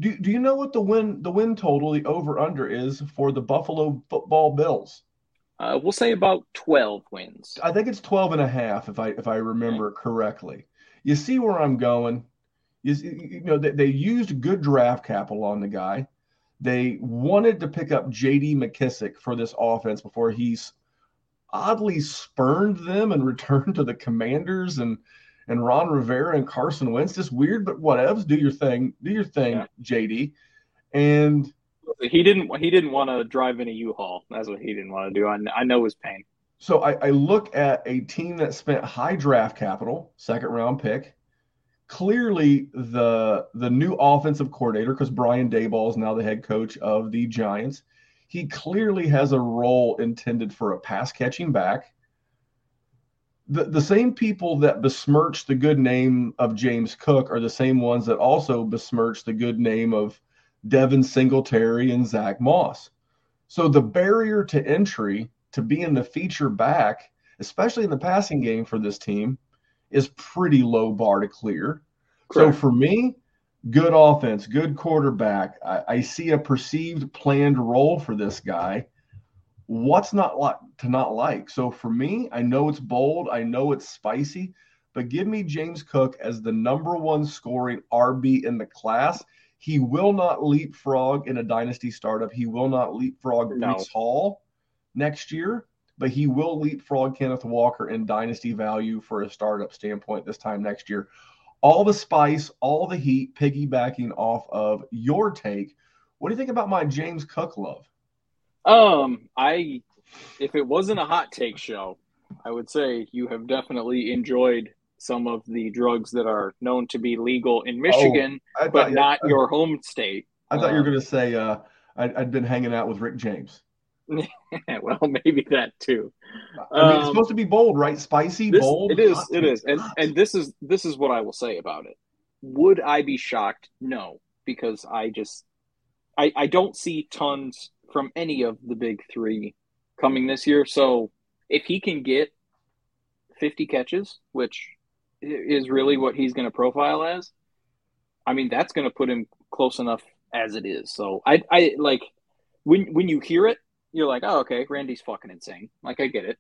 Do, do you know what the win the win total, the over under is for the Buffalo football Bills? Uh, we'll say about 12 wins. I think it's 12 and a half if I if I remember correctly. You see where I'm going? You, see- you know they, they used good draft capital on the guy. They wanted to pick up J.D. McKissic for this offense before he's oddly spurned them and returned to the Commanders and and Ron Rivera and Carson Wentz. Just weird, but whatevs. Do your thing. Do your thing, Yeah. J.D. And He didn't. He didn't want to drive in a U-Haul. That's what he didn't want to do. I, I know his pain. So I, I look at a team that spent high draft capital, second round pick. Clearly, the the new offensive coordinator, because Brian Daboll is now the head coach of the Giants, he clearly has a role intended for a pass catching back. The, the same people that besmirch the good name of James Cook are the same ones that also besmirch the good name of Devin Singletary and Zach Moss. So the barrier to entry to be in the feature back, especially in the passing game for this team, is pretty low bar to clear. So for me, good offense, good quarterback. I, I see a perceived planned role for this guy. What's not like to not like? So for me, I know it's bold, I know it's spicy, but give me James Cook as the number one scoring RB in the class. He will not leapfrog in a dynasty startup. He will not leapfrog No. Breece Hall next year, but he will leapfrog Kenneth Walker in dynasty value for a startup standpoint this time next year. All the spice, all the heat, piggybacking off of your take. What do you think about my James Cook love? Um, I if it wasn't a hot take show, I would say you have definitely enjoyed some of the drugs that are known to be legal in Michigan, I but not your home state. I thought you were uh, going to say uh, I'd, I'd been hanging out with Rick James. well, maybe that too. I mean, it's Um, supposed to be bold, right? Spicy, This, bold. it is. hot. It is. And and this is this is what I will say about it. Would I be shocked? No, because I just I I don't see tons from any of the big three coming this year. So if he can get fifty catches, which is really what he's going to profile as, I mean that's going to put him close enough as it is. So I I like when when you hear it, you're like, oh okay, Randy's fucking insane. Like I get it.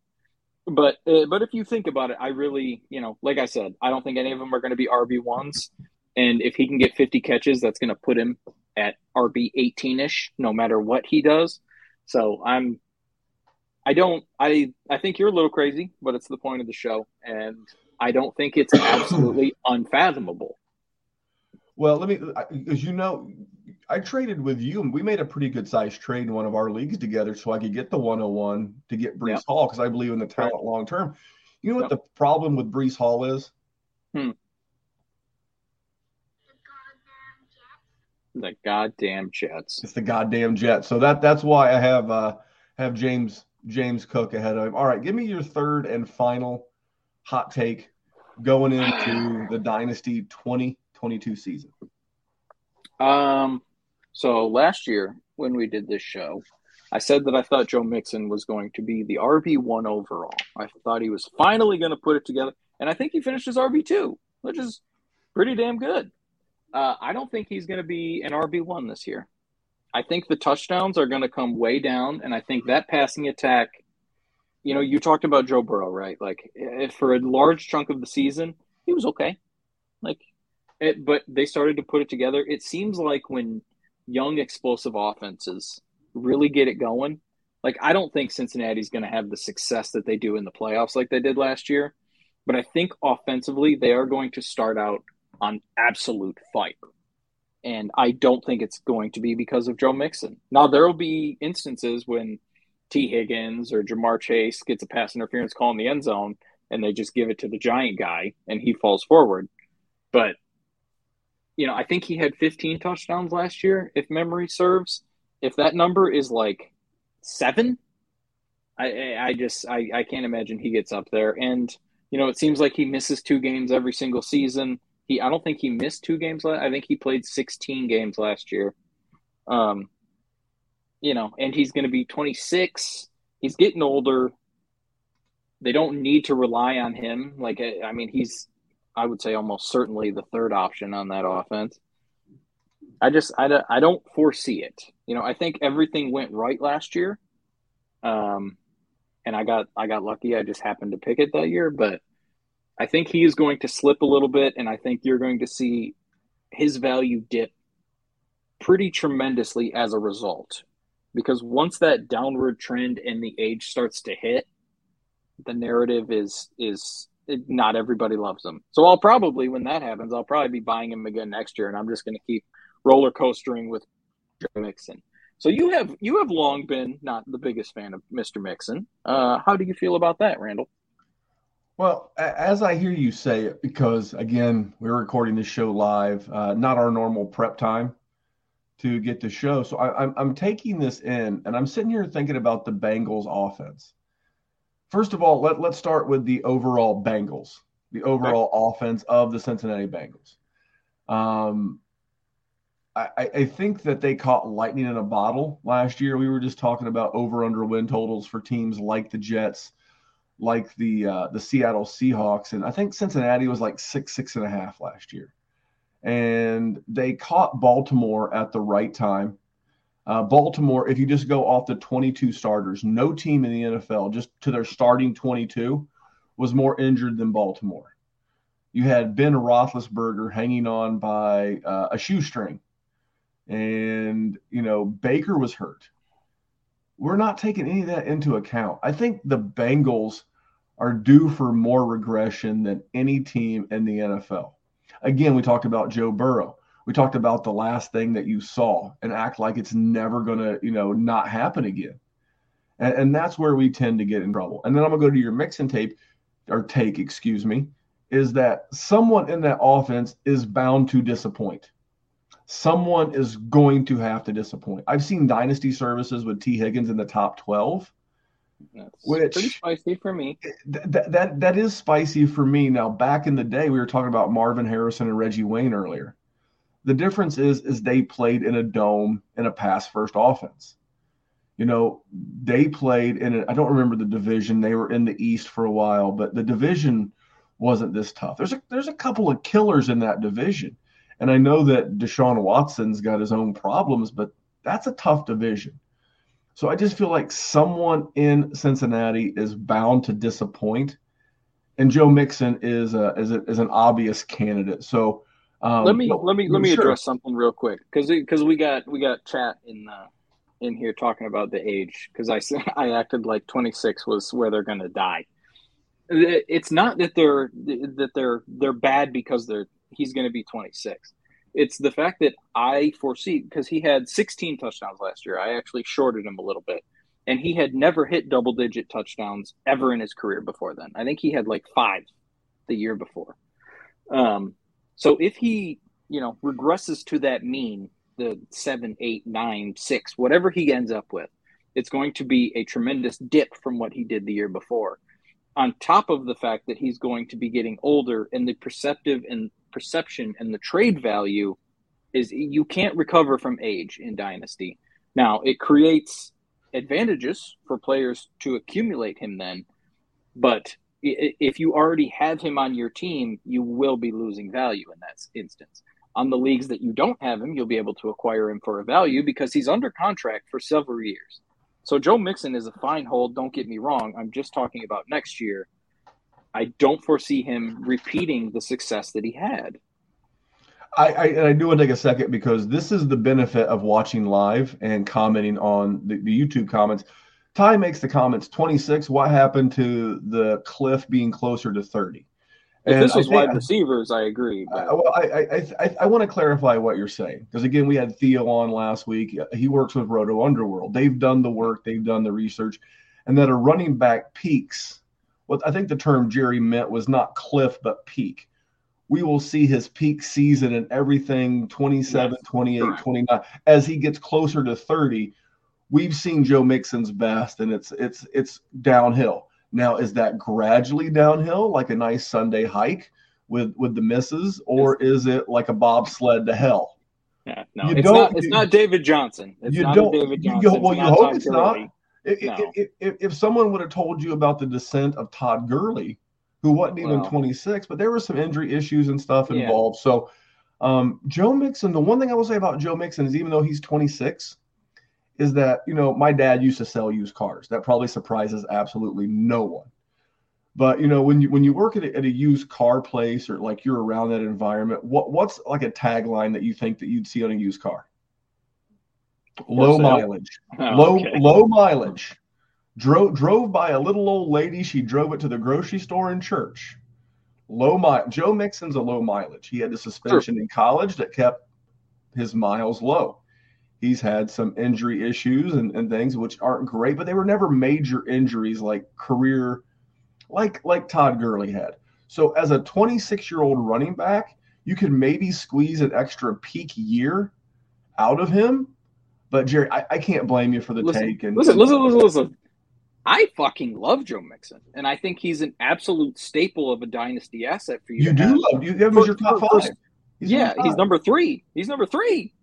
But uh, but if you think about it, I really, you know, like I said, I don't think any of them are going to be RB ones. And if he can get 50 catches, that's going to put him at RB 18 ish, no matter what he does. So I'm, I don't, I I think you're a little crazy, but it's the point of the show, and I don't think it's absolutely unfathomable. Well, let me, as you know, I traded with you, and we made a pretty good sized trade in one of our leagues together, so I could get the 101 to get Breece Yep. Hall because I believe in the talent long term. You know what Yep. the problem with Breece Hall is? Hmm. The goddamn Jets. It's the goddamn Jets. So that that's why I have uh have James James Cook ahead of him. All right, give me your third and final hot take going into the Dynasty 2022 season. Um, so last year when we did this show, I said that I thought Joe Mixon was going to be the RB one overall. I thought he was finally going to put it together, and I think he finished as RB two, which is pretty damn good. Uh, I don't think he's going to be an RB one this year. I think the touchdowns are going to come way down, and I think that passing attack. You know, you talked about Joe Burrow, right? Like, for a large chunk of the season, he was okay. Like, it, but they started to put it together. It seems like when young, explosive offenses really get it going, like I don't think Cincinnati's going to have the success that they do in the playoffs like they did last year. But I think offensively, they are going to start out on absolute fire. And I don't think it's going to be because of Joe Mixon. Now, there will be instances when Tee Higgins or Ja'Marr Chase gets a pass interference call in the end zone and they just give it to the giant guy and he falls forward. But you know, I think he had 15 touchdowns last year, if memory serves. If that number is like seven, I, I just I, I can't imagine he gets up there. And you know, it seems like he misses two games every single season. He I don't think he missed two games. I think he played 16 games last year. Um, you know, and he's going to be 26. He's getting older. They don't need to rely on him. Like I mean, he's I would say almost certainly the third option on that offense. I just I, I don't foresee it. You know, I think everything went right last year. Um, and I got I got lucky. I just happened to pick it that year, but I think he is going to slip a little bit, and I think you're going to see his value dip pretty tremendously as a result. Because once that downward trend in the age starts to hit, the narrative is is not everybody loves him. So I'll probably when that happens, I'll probably be buying him again next year, and I'm just going to keep roller coastering with Joe Mixon. So you have you have long been not the biggest fan of Mr. Mixon. Uh, how do you feel about that, Randall? Well, as I hear you say it, because again, we're recording this show live, uh, not our normal prep time to get the show. So I, I'm, I'm taking this in, and I'm sitting here thinking about the Bengals offense. First of all, let, let's start with the overall Bengals, the overall offense of the Cincinnati Bengals. Um, I, I think that they caught lightning in a bottle last year. We were just talking about over under win totals for teams like the Jets, like the uh, the Seattle Seahawks, and I think Cincinnati was like six six and a half last year, and they caught Baltimore at the right time. Uh, Baltimore, if you just go off the 22 starters, no team in the NFL, just to their starting 22, was more injured than Baltimore. You had Ben Roethlisberger hanging on by uh, a shoestring and you know Baker was hurt. We're not taking any of that into account. I think the Bengals are due for more regression than any team in the NFL. Again, we talked about Joe Burrow. We talked about the last thing that you saw and act like it's never going to, you know, not happen again. And, and, that's where we tend to get in trouble. And then I'm going to go to your mix and tape or take, excuse me, is that someone in that offense is bound to disappoint someone is going to have to disappoint. I've seen dynasty services with Tee Higgins in the top 12. That's which pretty spicy for me. Th- that, that that is spicy for me. Now, back in the day, we were talking about Marvin Harrison and Reggie Wayne earlier. The difference is is they played in a dome in a pass first offense. You know, they played in I don't remember the division. They were in the East for a while, but the division wasn't this tough. There's a there's a couple of killers in that division. And I know that Deshaun Watson's got his own problems, but that's a tough division. So I just feel like someone in Cincinnati is bound to disappoint, and Joe Mixon is a, is, a, is an obvious candidate. So um, let me let me let me sure. address something real quick because because we got we got chat in uh, in here talking about the age because I I acted like 26 was where they're going to die. It's not that they're that they're they're bad because they're he's going to be 26. It's the fact that I foresee because he had 16 touchdowns last year. I actually shorted him a little bit, and he had never hit double digit touchdowns ever in his career before then. I think he had like five the year before. Um, so if he, you know, regresses to that mean, the seven, eight, nine, six, whatever he ends up with, it's going to be a tremendous dip from what he did the year before on top of the fact that he's going to be getting older and the perceptive and perception and the trade value is you can't recover from age in dynasty. Now, it creates advantages for players to accumulate him then, but if you already have him on your team, you will be losing value in that instance. On the leagues that you don't have him, you'll be able to acquire him for a value because he's under contract for several years. So Joe Mixon is a fine hold. Don't get me wrong. I'm just talking about next year. I don't foresee him repeating the success that he had. I, I, and I do want to take a second because this is the benefit of watching live and commenting on the, the YouTube comments. Ty makes the comments 26. What happened to the cliff being closer to 30? If and this was wide receivers, I agree. Uh, but... I, well, I, I, I, want to clarify what you're saying because again, we had Theo on last week. He works with RotoUnderworld. They've done the work, they've done the research, and that a running back peaks. What I think the term Jerry meant was not cliff but peak. we will see his peak season and everything 27, Yes, 28, correct. 29. As he gets closer to 30, we've seen Joe Mixon's best and it's it's it's downhill. Now, is that gradually downhill like a nice Sunday hike with with the misses, or is it like a bobsled to hell? Yeah, no, You it's not. It's not David Johnson. It's you not don't- David you- Johnson. you- well, it's you hope it's not. Gurley. If, No. if, if, if someone would have told you about the descent of Todd Gurley, who wasn't even Well. 26, but there were some injury issues and stuff Yeah. involved. So, um, Joe Mixon, the one thing I will say about Joe Mixon is even though he's 26, is that, you know, my dad used to sell used cars. That probably surprises absolutely no one. But you know, when you when you work at a, at a used car place or like you're around that environment, what what's like a tagline that you think that you'd see on a used car? Low sale. mileage Oh, low okay. low mileage. Drove drove by a little old lady. She drove it to the grocery store and church. Low mile. Joe Mixon's a low mileage. He had the suspension in college that kept his miles low. He's had some injury issues and, and things which aren't great, but they were never major injuries like career, like like Todd Gurley had. So as a 26 year old running back, you could maybe squeeze an extra peak year out of him. But Jerry, I, I can't blame you for the Listen, take. And Listen, listen, listen, listen. I fucking love Joe Mixon, and I think he's an absolute staple of a dynasty asset for you. you do have. love you have him as your top five. He's yeah, he's number three. He's number three.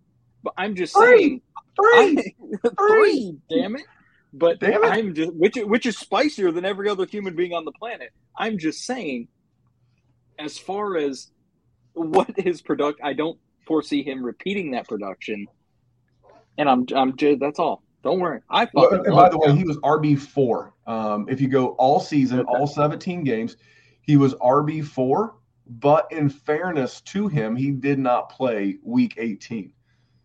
But I'm just Three. saying, three. I, three. Damn it! But Damn it. I'm just which which is spicier than every other human being on the planet. I'm just saying, as far as what his product, I don't foresee him repeating that production. And I'm I'm that's all. Don't worry. I Well, and by the way, he was RB four. Um, if you go all season, Okay. all 17 games, he was RB four. But in fairness to him, he did not play Week 18.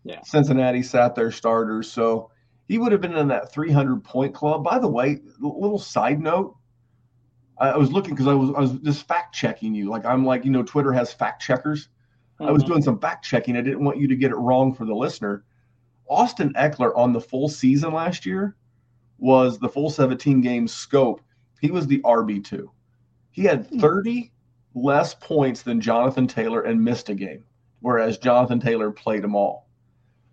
Yeah. Cincinnati sat their starters, so he would have been in that 300 point club. By the way, little side note. I was looking because I was I was just fact checking you. Like I'm like you know Twitter has fact checkers. I was Mhm. doing some fact checking. I didn't want you to get it wrong for the listener. Austin Ekeler on the full season last year was the full 17 game scope. He was the RB2. He had hmm. 30 less points than Jonathan Taylor and missed a game, whereas Jonathan Taylor played them all.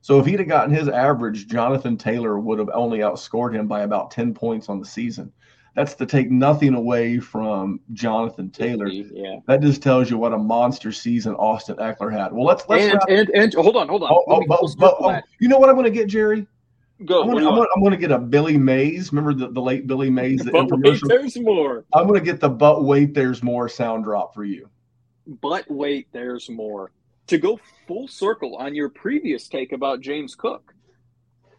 So if he'd have gotten his average, Jonathan Taylor would have only outscored him by about 10 points on the season. That's to take nothing away from Jonathan Taylor. Yeah. That just tells you what a monster season Austin Ekeler had. Well, let's let's And, wrap- and and hold on, hold on. oh, oh, but- oh, oh you know what I'm going to get, Jerry? Go. I'm going to want? Get a Billy Mays. Remember the, the late Billy Mays, the But wait, there's more. I'm going to get the but wait, there's more sound drop for you. But wait, there's more. To go full circle on your previous take about James Cook,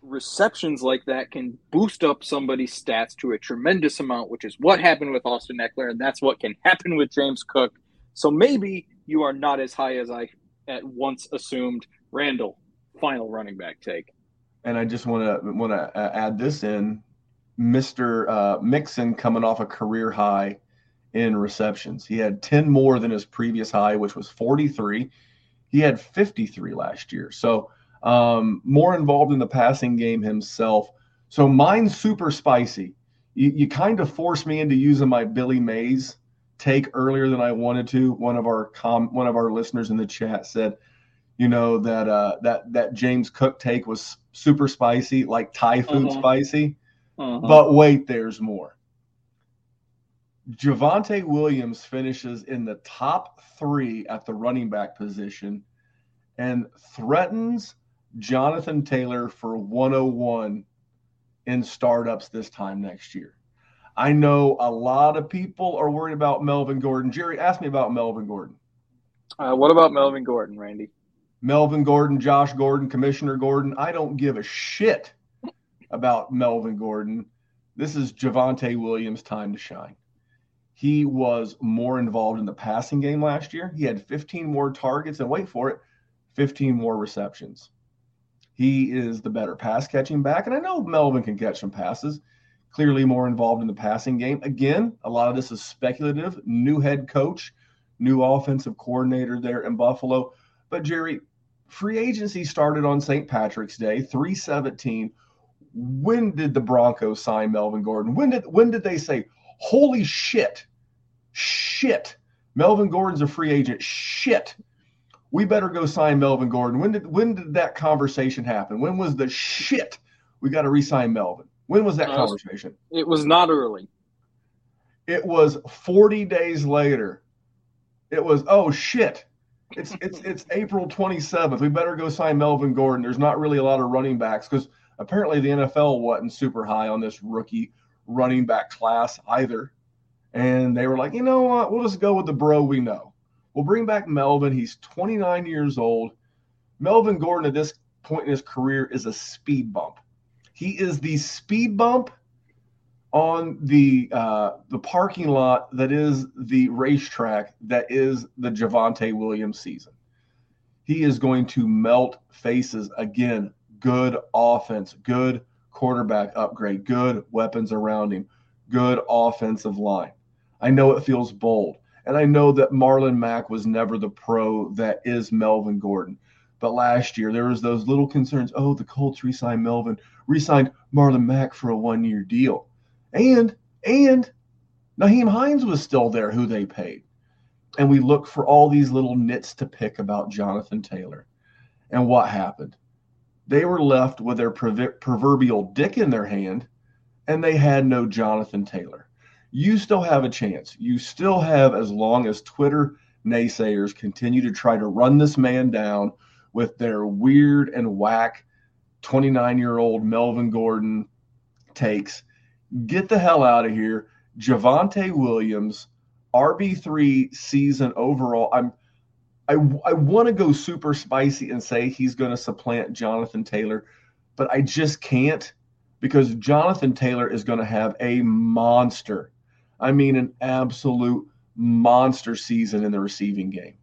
receptions like that can boost up somebody's stats to a tremendous amount, which is what happened with Austin Ekeler, and that's what can happen with James Cook. So maybe you are not as high as I at once assumed. Randall, final running back take. And I just want to want to uh, add this in, Mr. Uh, Mixon coming off a career high in receptions. He had 10 more than his previous high, which was 43. He had 53 last year. So um, more involved in the passing game himself. So mine's super spicy. You, you kind of forced me into using my Billy Mays take earlier than I wanted to. One of our com- one of our listeners in the chat said, you know that uh, that that James Cook take was super spicy, like Thai food Uh-huh. spicy. Uh-huh. But wait, there's more. Javonte Williams finishes in the top three at the running back position and threatens Jonathan Taylor for 101 in startups this time next year. I know a lot of people are worried about Melvin Gordon. Jerry, ask me about Melvin Gordon. Uh, what about Melvin Gordon, Randy? Melvin Gordon, Josh Gordon, Commissioner Gordon. I don't give a shit about Melvin Gordon. This is Javonte Williams' time to shine. He was more involved in the passing game last year. He had 15 more targets, and wait for it, 15 more receptions. He is the better pass catching back, and I know Melvin can catch some passes. Clearly more involved in the passing game. Again, a lot of this is speculative. New head coach, new offensive coordinator there in Buffalo. But Jerry, free agency started on St. Patrick's Day, 317. When did the Broncos sign Melvin Gordon? When did when did they say, holy shit, shit, Melvin Gordon's a free agent. Shit. We better go sign Melvin Gordon. When did when did that conversation happen? When was the shit we got to re-sign Melvin? When was that Uh, conversation? It was not early. It was 40 days later. It was oh shit. It's it's it's April 27th. We better go sign Melvin Gordon. There's not really a lot of running backs because apparently the NFL wasn't super high on this rookie running back class either. And they were like, you know what? We'll just go with the bro we know. We'll bring back Melvin. He's 29 years old. Melvin Gordon at this point in his career is a speed bump. He is the speed bump on the uh, the parking lot that is the racetrack that is the Javonte Williams season. He is going to melt faces again. Good offense, good quarterback upgrade, good weapons around him, good offensive line. I know it feels bold, and I know that Marlon Mack was never the pro that is Melvin Gordon. But last year there was those little concerns. Oh, the Colts re-signed Melvin, re-signed Marlon Mack for a one-year deal. And and Nyheim Hines was still there, who they paid. And we look for all these little nits to pick about Jonathan Taylor. And what happened? They were left with their proverbial dick in their hand, and they had no Jonathan Taylor. You still have a chance. You still have, as long as Twitter naysayers continue to try to run this man down with their weird and whack 29 year old Melvin Gordon takes get the hell out of here. Javonte Williams, RB3 season overall. I'm I, I want to go super spicy and say he's going to supplant Jonathan Taylor, but I just can't because Jonathan Taylor is going to have a monster. I mean, an absolute monster season in the receiving game.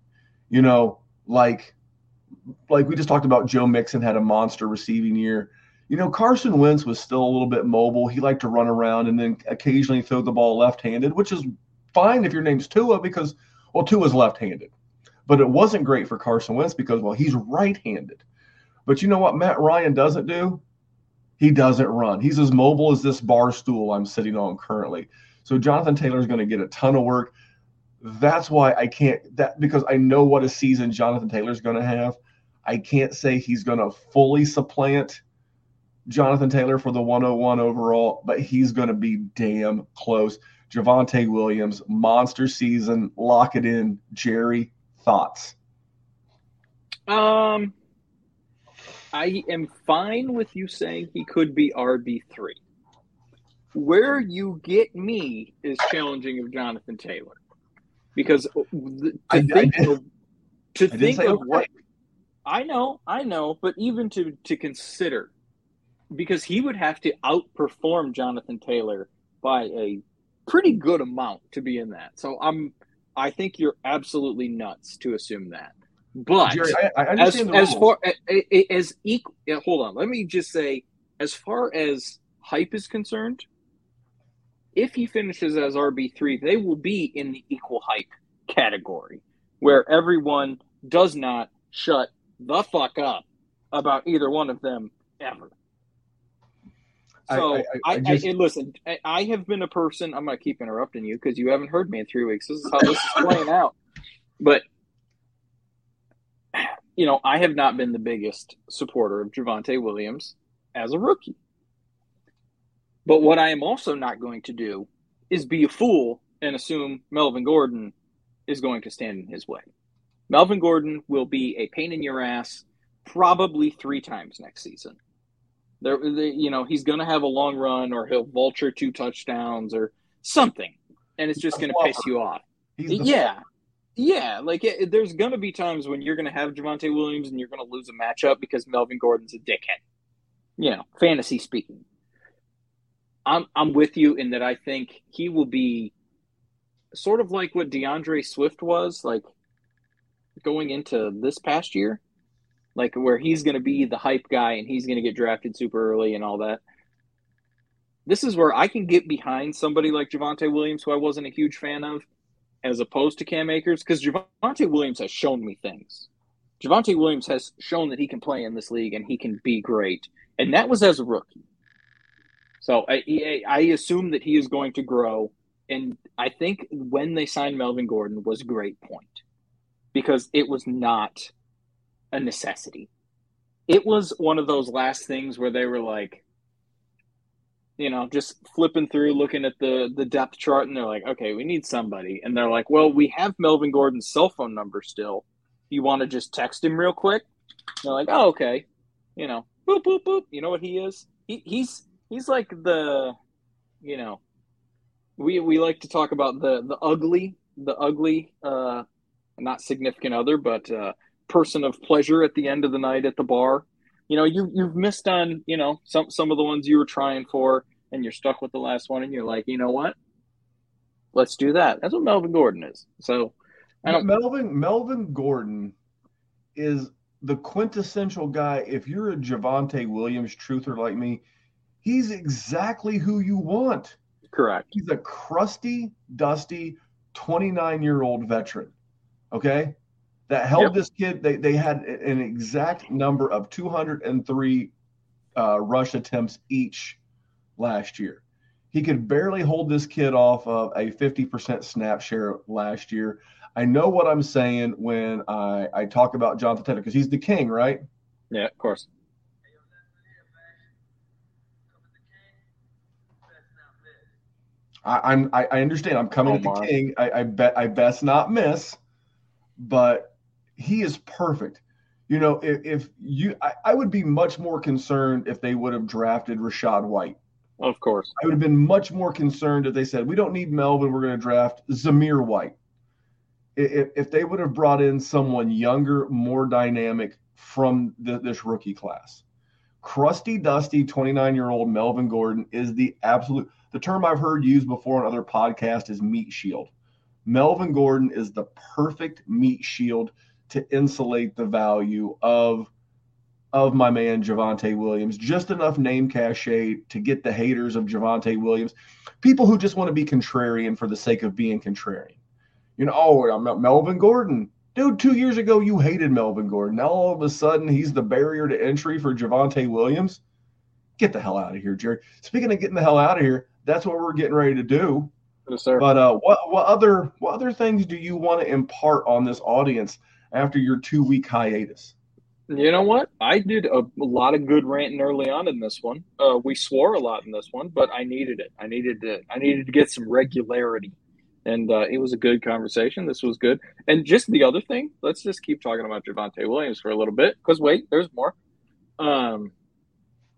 You know, like like we just talked about Joe Mixon had a monster receiving year. You know, Carson Wentz was still a little bit mobile. He liked to run around and then occasionally throw the ball left-handed, which is fine if your name's Tua because well, Tua's left-handed. But it wasn't great for Carson Wentz because well, he's right-handed. But you know what Matt Ryan doesn't do? He doesn't run. He's as mobile as this bar stool I'm sitting on currently. So Jonathan Taylor is going to get a ton of work. That's why I can't that because I know what a season Jonathan Taylor is going to have. I can't say he's going to fully supplant Jonathan Taylor for the 101 overall, but he's going to be damn close. Javonte Williams, monster season, lock it in. Jerry, thoughts? Um, I am fine with you saying he could be RB three. Where you get me is challenging of Jonathan Taylor, because uh, to I- I think did- of, to I think of what I know, I know, but even to to consider, because he would have to outperform Jonathan Taylor by a pretty good amount to be in that. So I'm, I think you're absolutely nuts to assume that. But Jerry, I, I as as far as equal, yeah, hold on. Let me just say, as far as hype is concerned, if he finishes as RB three, they will be in the equal hype category, where everyone does not shut the fuck up about either one of them ever. So I- I, I- I just- listen, I, I have been a person. I'm gonna keep interrupting you because you haven't heard me in three weeks. This is how this is playing out. But you know, I have not been the biggest supporter of Javonte Williams as a rookie. But what I am also not going to do is be a fool and assume Melvin Gordon is going to stand in his way. Melvin Gordon will be a pain in your ass probably three times next season. There, the- you know, he's going to have a long run, or he'll vulture two touchdowns, or something, and it's just going to piss you off. Yeah, yeah. Like it, there's going to be times when you're going to have Javonte Williams and you're going to lose a matchup because Melvin Gordon's a dickhead. You know, fantasy speaking. I'm I'm with you in that I think he will be sort of like what D'Andre Swift was like going into this past year, like where he's going to be the hype guy and he's going to get drafted super early and all that. This is where I can get behind somebody like Javonte Williams, who I wasn't a huge fan of, as opposed to Cam Akers, because Javonte Williams has shown me things. Javonte Williams has shown that he can play in this league and he can be great, and that was as a rookie. So I, I- assume that he is going to grow and I think when they signed Melvin Gordon was a great point because it was not a necessity. It was one of those last things where they were like, you know, just flipping through, looking at the the depth chart, and they're like, okay, we need somebody, and they're like, well, we have Melvin Gordon's cell phone number still. You want to just text him real quick? They're like, oh, okay, you know, boop boop boop. You know what he is? He, he's he's like the, you know, we we like to talk about the the ugly, the ugly, uh, not significant other, but uh, person of pleasure at the end of the night at the bar. You know, you you've missed on you know some some of the ones you were trying for, and you're stuck with the last one, and you're like, you know what? Let's do that. That's what Melvin Gordon is. So, I don't. Melvin Melvin Gordon is the quintessential guy. If you're a Javonte Williams truther like me, he's exactly who you want. Correct. He's a crusty, dusty, 29 year old veteran. Okay that held yep. this kid. They, they had an exact number of 203 uh, rush attempts each last year. He could barely hold this kid off of a 50% snap share last year. I know what I'm saying when I, I talk about Jonathan Taylor because he's the king, right? Yeah, of course. I, am I, I, understand. I'm coming oh, at the my. king. I, I bet I best not miss, but he is perfect. You know, if, if you, I, I, would be much more concerned if they would have drafted Rachaad White. Of course. I would have been much more concerned if they said, we don't need Melvin, we're going to draft Zamir White. If, if they would have brought in someone younger, more dynamic from the, this rookie class. Crusty, dusty, 29 year old Melvin Gordon is the absolute, the term I've heard used before on other podcasts is meat shield. Melvin Gordon is the perfect meat shield to insulate the value of of my man Javonte Williams. Just enough name cachet to get the haters of Javonte Williams, people who just want to be contrarian for the sake of being contrarian. You know, oh, Melvin Gordon. Dude, two years ago you hated Melvin Gordon. Now all of a sudden he's the barrier to entry for Javonte Williams. Get the hell out of here, Jerry. Speaking of getting the hell out of here, that's what we're getting ready to do. Yes, sir. But uh, what what other what other things do you want to impart on this audience after your two week hiatus? You know what? I did a, a, lot of good ranting early on in this one. Uh, we swore a lot in this one, but I needed it. I needed to. I needed to get some regularity, and uh, it was a good conversation. This was good. And just the other thing, let's just keep talking about Javonte Williams for a little bit, because wait, there's more. Um,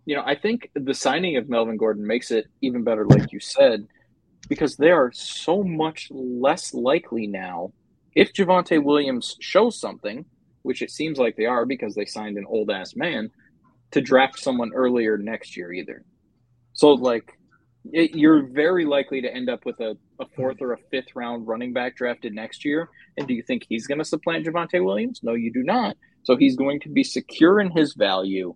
you know, I think the signing of Melvin Gordon makes it even better, like you said, because they are so much less likely now if Javonte Williams shows something, which it seems like they are because they signed an old ass man, to draft someone earlier next year either. So like it, you're very likely to end up with a, a fourth or a fifth round running back drafted next year. And do you think he's going to supplant Javonte Williams? No, you do not. So he's going to be secure in his value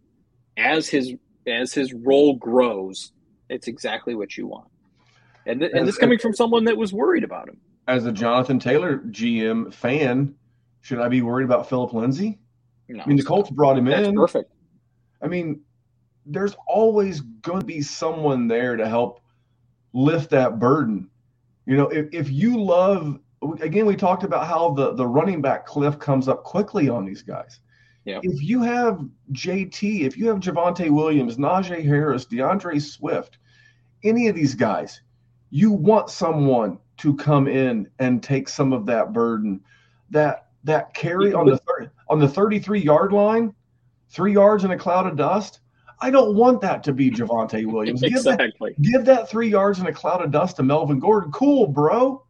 as his as his role grows. It's exactly what you want. And, th- and this coming from someone that was worried about him as a Jonathan Taylor GM fan, should I be worried about Phillip Lindsay? No, I mean, the Colts not. brought him That's in. Perfect. I mean, there's always going to be someone there to help lift that burden. You know, if, if you love, again, we talked about how the, the running back cliff comes up quickly on these guys. Yeah. If you have JT, if you have Javonte Williams, Najee Harris, D'Andre Swift, any of these guys, you want someone to come in and take some of that burden. That that carry on the 30, on the 33 yard line, three yards in a cloud of dust. I don't want that to be Javonte Williams. exactly. Give that, give that three yards in a cloud of dust to Melvin Gordon. Cool, bro.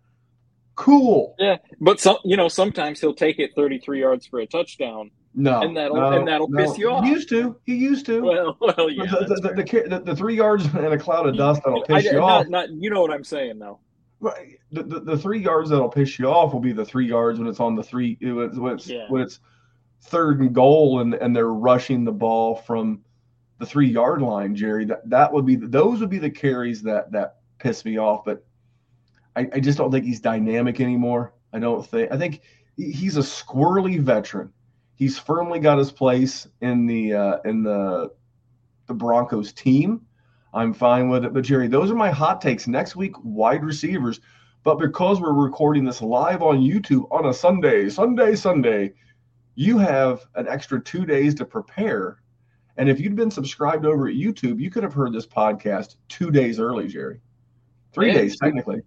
Cool. Yeah, but some you know sometimes he'll take it 33 yards for a touchdown. No, and that'll no, and that'll no. piss you off. He used to. He used to. Well, well, yeah. The, the, the, the, the three yards and a cloud of dust that'll piss I, you not, off. Not, you know what I'm saying, though. Right. The, the, the, three yards that'll piss you off will be the three yards when it's on the three when it's yeah. when it's third and goal and and they're rushing the ball from the three yard line, Jerry. That that would be those would be the carries that that piss me off. But I, I just don't think he's dynamic anymore. I don't think I think he's a squirrely veteran. He's firmly got his place in the uh, in the the Broncos team. I'm fine with it. But Jerry, those are my hot takes. Next week, wide receivers. But because we're recording this live on YouTube on a Sunday, Sunday, Sunday, you have an extra two days to prepare. And if you'd been subscribed over at YouTube, you could have heard this podcast two days early, Jerry. Three Yeah. days, technically.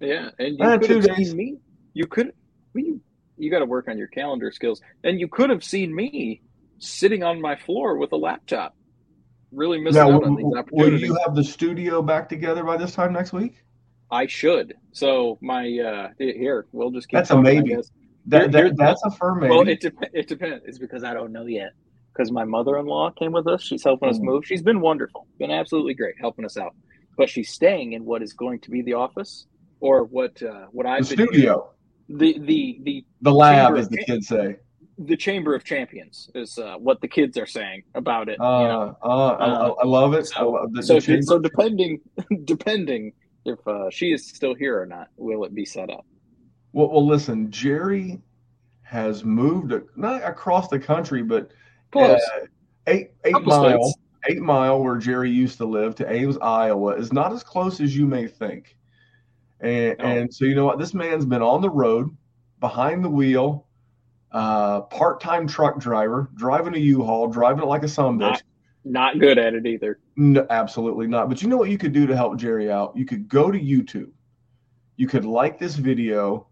Yeah, and you Uh, could two have days. seen me. You could. well, You, you got to work on your calendar skills, and you could have seen me sitting on my floor with a laptop, really missing Now, out on these w- will you have the studio back together by this time next week? I should. So my uh here, we'll just keep. That's a talking, I maybe. That, Here- that that's a firm maybe. Well, it dep- it depends. It's because I don't know yet. Because my mother-in-law came with us. She's helping us Mm. move. She's been wonderful. Been absolutely great helping us out. But she's staying in what is going to be the office, or what uh, what I've been studio, the the the the lab, as the kids say. the Chamber of Champions is uh, what the kids are saying about it. Uh, you know? uh, I, I- I love it. I so- love the, So the so depending depending if uh, she is still here or not, will it be set up? Well, well, listen, Jerry has moved not across the country, but Close. uh, eight eight mile states. eight mile where Jerry used to live to Ames, Iowa, is not as close as you may think. And No. and so you know what, this man's been on the road, behind the wheel, uh, part time truck driver, driving a U-Haul, driving it like a son bitch. Not, not good at it either. No, absolutely not. But you know what you could do to help Jerry out? You could go to YouTube. You could like this video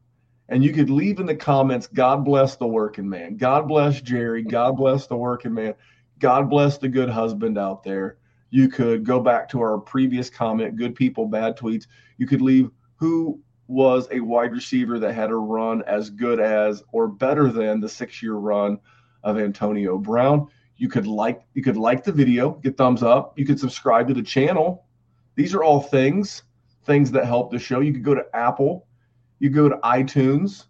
and you could leave in the comments, God bless the working man. God bless Jerry. God bless the working man. God bless the good husband out there. You could go back to our previous comment, good people, bad tweets. You could leave who was a wide receiver that had a run as good as or better than the six year run of Antonio Brown. You could like you could like the video get thumbs up. You could subscribe to the channel. These are all things things that help the show. You could go to apple. You go to itunes.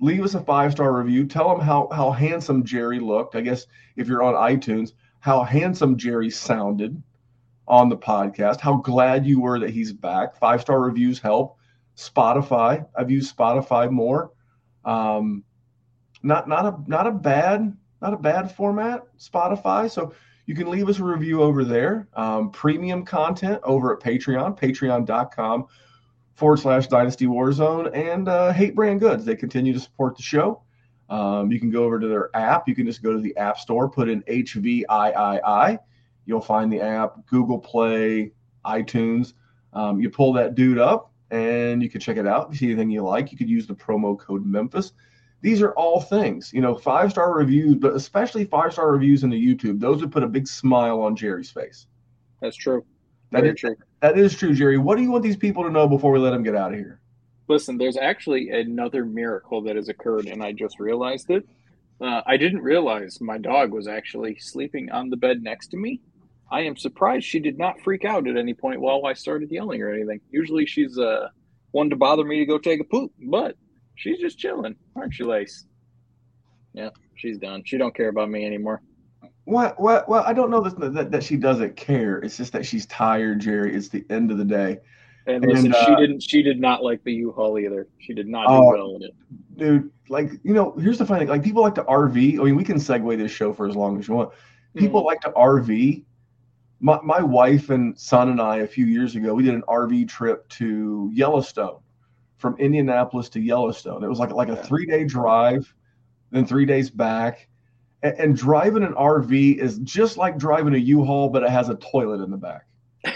Leave us a five star review. Tell them how how handsome jerry looked. I guess if you're on itunes how handsome jerry sounded on the podcast how glad you were that he's back five star reviews help spotify i've used spotify more um not not a not a bad not a bad format, Spotify. So you can leave us a review over there. Um, premium content over at Patreon, patreon.com forward slash Dynasty Warzone, and uh, Hate Brand Goods. They continue to support the show. Um, you can go over to their app. You can just go to the App Store, put in HVIII. You'll find the app, Google Play, iTunes. Um, you pull that dude up and you can check it out. If you see anything you like, you could use the promo code Memphis these are all things, you know, five star reviews, but especially five star reviews in the YouTube. Those would put a big smile on Jerry's face. That's true. That is, true. that is true, Jerry. What do you want these people to know before we let them get out of here? Listen, there's actually another miracle that has occurred, and I just realized it. Uh, I didn't realize my dog was actually sleeping on the bed next to me. I am surprised she did not freak out at any point while I started yelling or anything. Usually she's uh, one to bother me to go take a poop, but she's just chilling, aren't you, Lace? Yeah, she's done. She don't care about me anymore. What? What? Well, I don't know that, that that she doesn't care. It's just that she's tired, Jerry. It's the end of the day, And, And, listen, uh, she didn't. She did not like the U-Haul either. She did not do Oh. well in it. dude. Like you know, here's the funny thing. Like people like to RV. I mean, we can segue this show for as long as you want. People like to RV. My my wife and son and I a few years ago, we did an RV trip to Yellowstone, from Indianapolis to Yellowstone. It was like like a three day drive, then three days back. And, and driving an RV is just like driving a U-Haul, but it has a toilet in the back.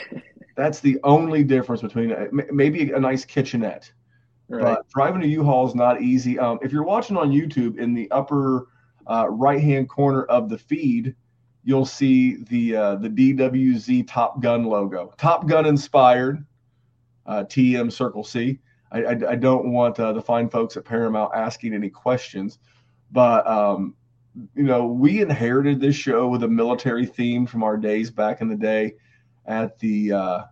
That's the only difference between. Maybe a nice kitchenette. Right. But driving a U-Haul is not easy. Um, if you're watching on YouTube, in the upper uh, right-hand corner of the feed, you'll see the uh, the DWZ Top Gun logo. Top Gun inspired. Uh, TM Circle C. I, I, I don't want uh, the fine folks at Paramount asking any questions, but um, you know we inherited this show with a military theme from our days back in the day at the uh,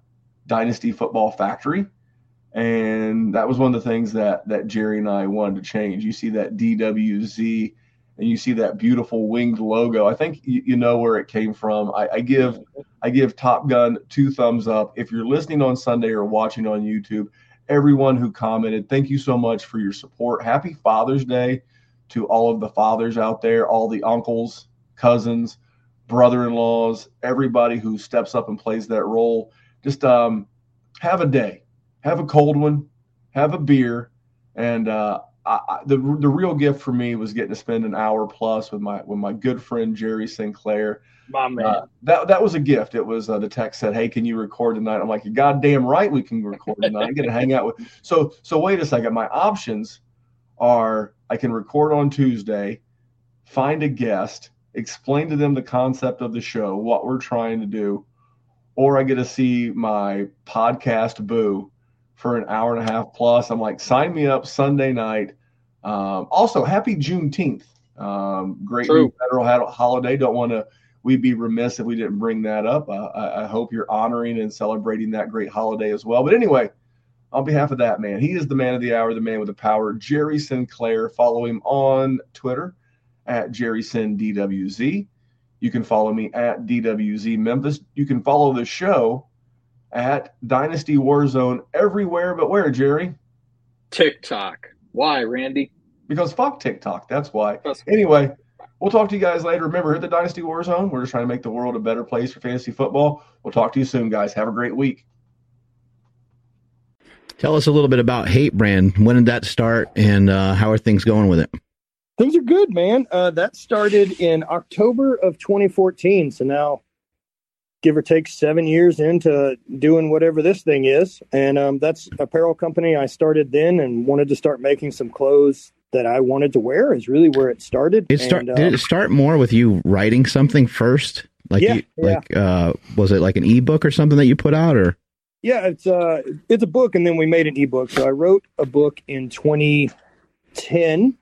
Dynasty Football Factory and that was one of the things that that Jerry and I wanted to change. You see that DWZ, and you see that beautiful winged logo. I think you, you know where it came from. I, I give I give Top Gun two thumbs up. If you're listening on Sunday or watching on YouTube, everyone who commented, thank you so much for your support. Happy Father's Day to all of the fathers out there, all the uncles, cousins, brother-in-laws, everybody who steps up and plays that role. Just um, have a day, have a cold one, have a beer, and uh, I, the the real gift for me was getting to spend an hour plus with my with my good friend Jerry Sinclair. My man. Uh, that that was a gift. It was uh, the text said, "Hey, can you record tonight?" I'm like, "You goddamn right, we can record tonight. I get to hang out with." So so wait a second. My options are I can record on Tuesday, find a guest, explain to them the concept of the show, what we're trying to do, or I get to see my podcast boo for an hour and a half plus. I'm like, sign me up Sunday night. Um, also, happy Juneteenth. Um, great federal holiday. Don't want to we'd be remiss if we didn't bring that up. Uh, I, I, hope you're honoring and celebrating that great holiday as well. But anyway, on behalf of that man, he is the man of the hour, the man with the power, Jerry Sinclair. Follow him on Twitter at JerrySinDWZ. You can follow me at DWZ Memphis. You can follow the show at Dynasty Warzone everywhere but where, Jerry? TikTok. Why, Randy? Because fuck TikTok. That's why. Anyway, We'll talk to you guys later. Remember, hit the Dynasty Warzone. We're just trying to make the world a better place for fantasy football. We'll talk to you soon, guys. Have a great week. Tell us a little bit about Hate Brand. When did that start, and uh, how are things going with it? Things are good, man. Uh, that started in October of 2014. So now, give or take seven years into doing whatever this thing is. And um, that's apparel company I started then and wanted to start making some clothes that I wanted to wear is really where it started. It start, and, uh, did it start more with you writing something first? Like, Yeah, you, yeah. like, uh, was it like an ebook or something that you put out, or Yeah, it's uh it's a book and then we made an ebook. So I wrote a book in 2010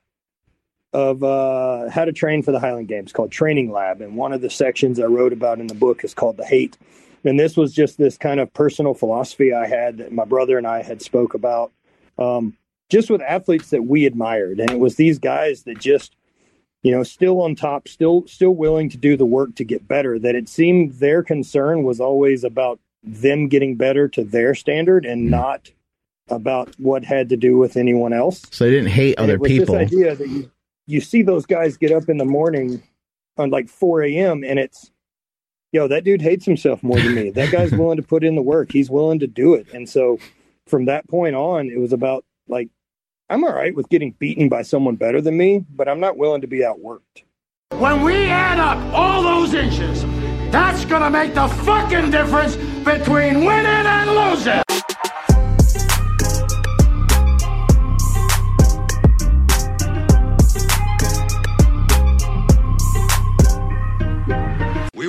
of uh how to train for the Highland Games called Training Lab and one of the sections I wrote about in the book is called The Hate. And this was just this kind of personal philosophy I had that my brother and I had spoke about um just with athletes that we admired and it was these guys that just you know still on top still still willing to do the work to get better that it seemed their concern was always about them getting better to their standard and not about what had to do with anyone else. so they didn't hate And other people? This idea that you, you see those guys get up in the morning on like 4 a.m. and it's, yo, that dude hates himself more than me. That guy's willing to put in the work. He's willing to do it. And so from that point on, it was about like, I'm all right with getting beaten by someone better than me, but I'm not willing to be outworked. When we add up all those inches, that's gonna make the fucking difference between winning and losing.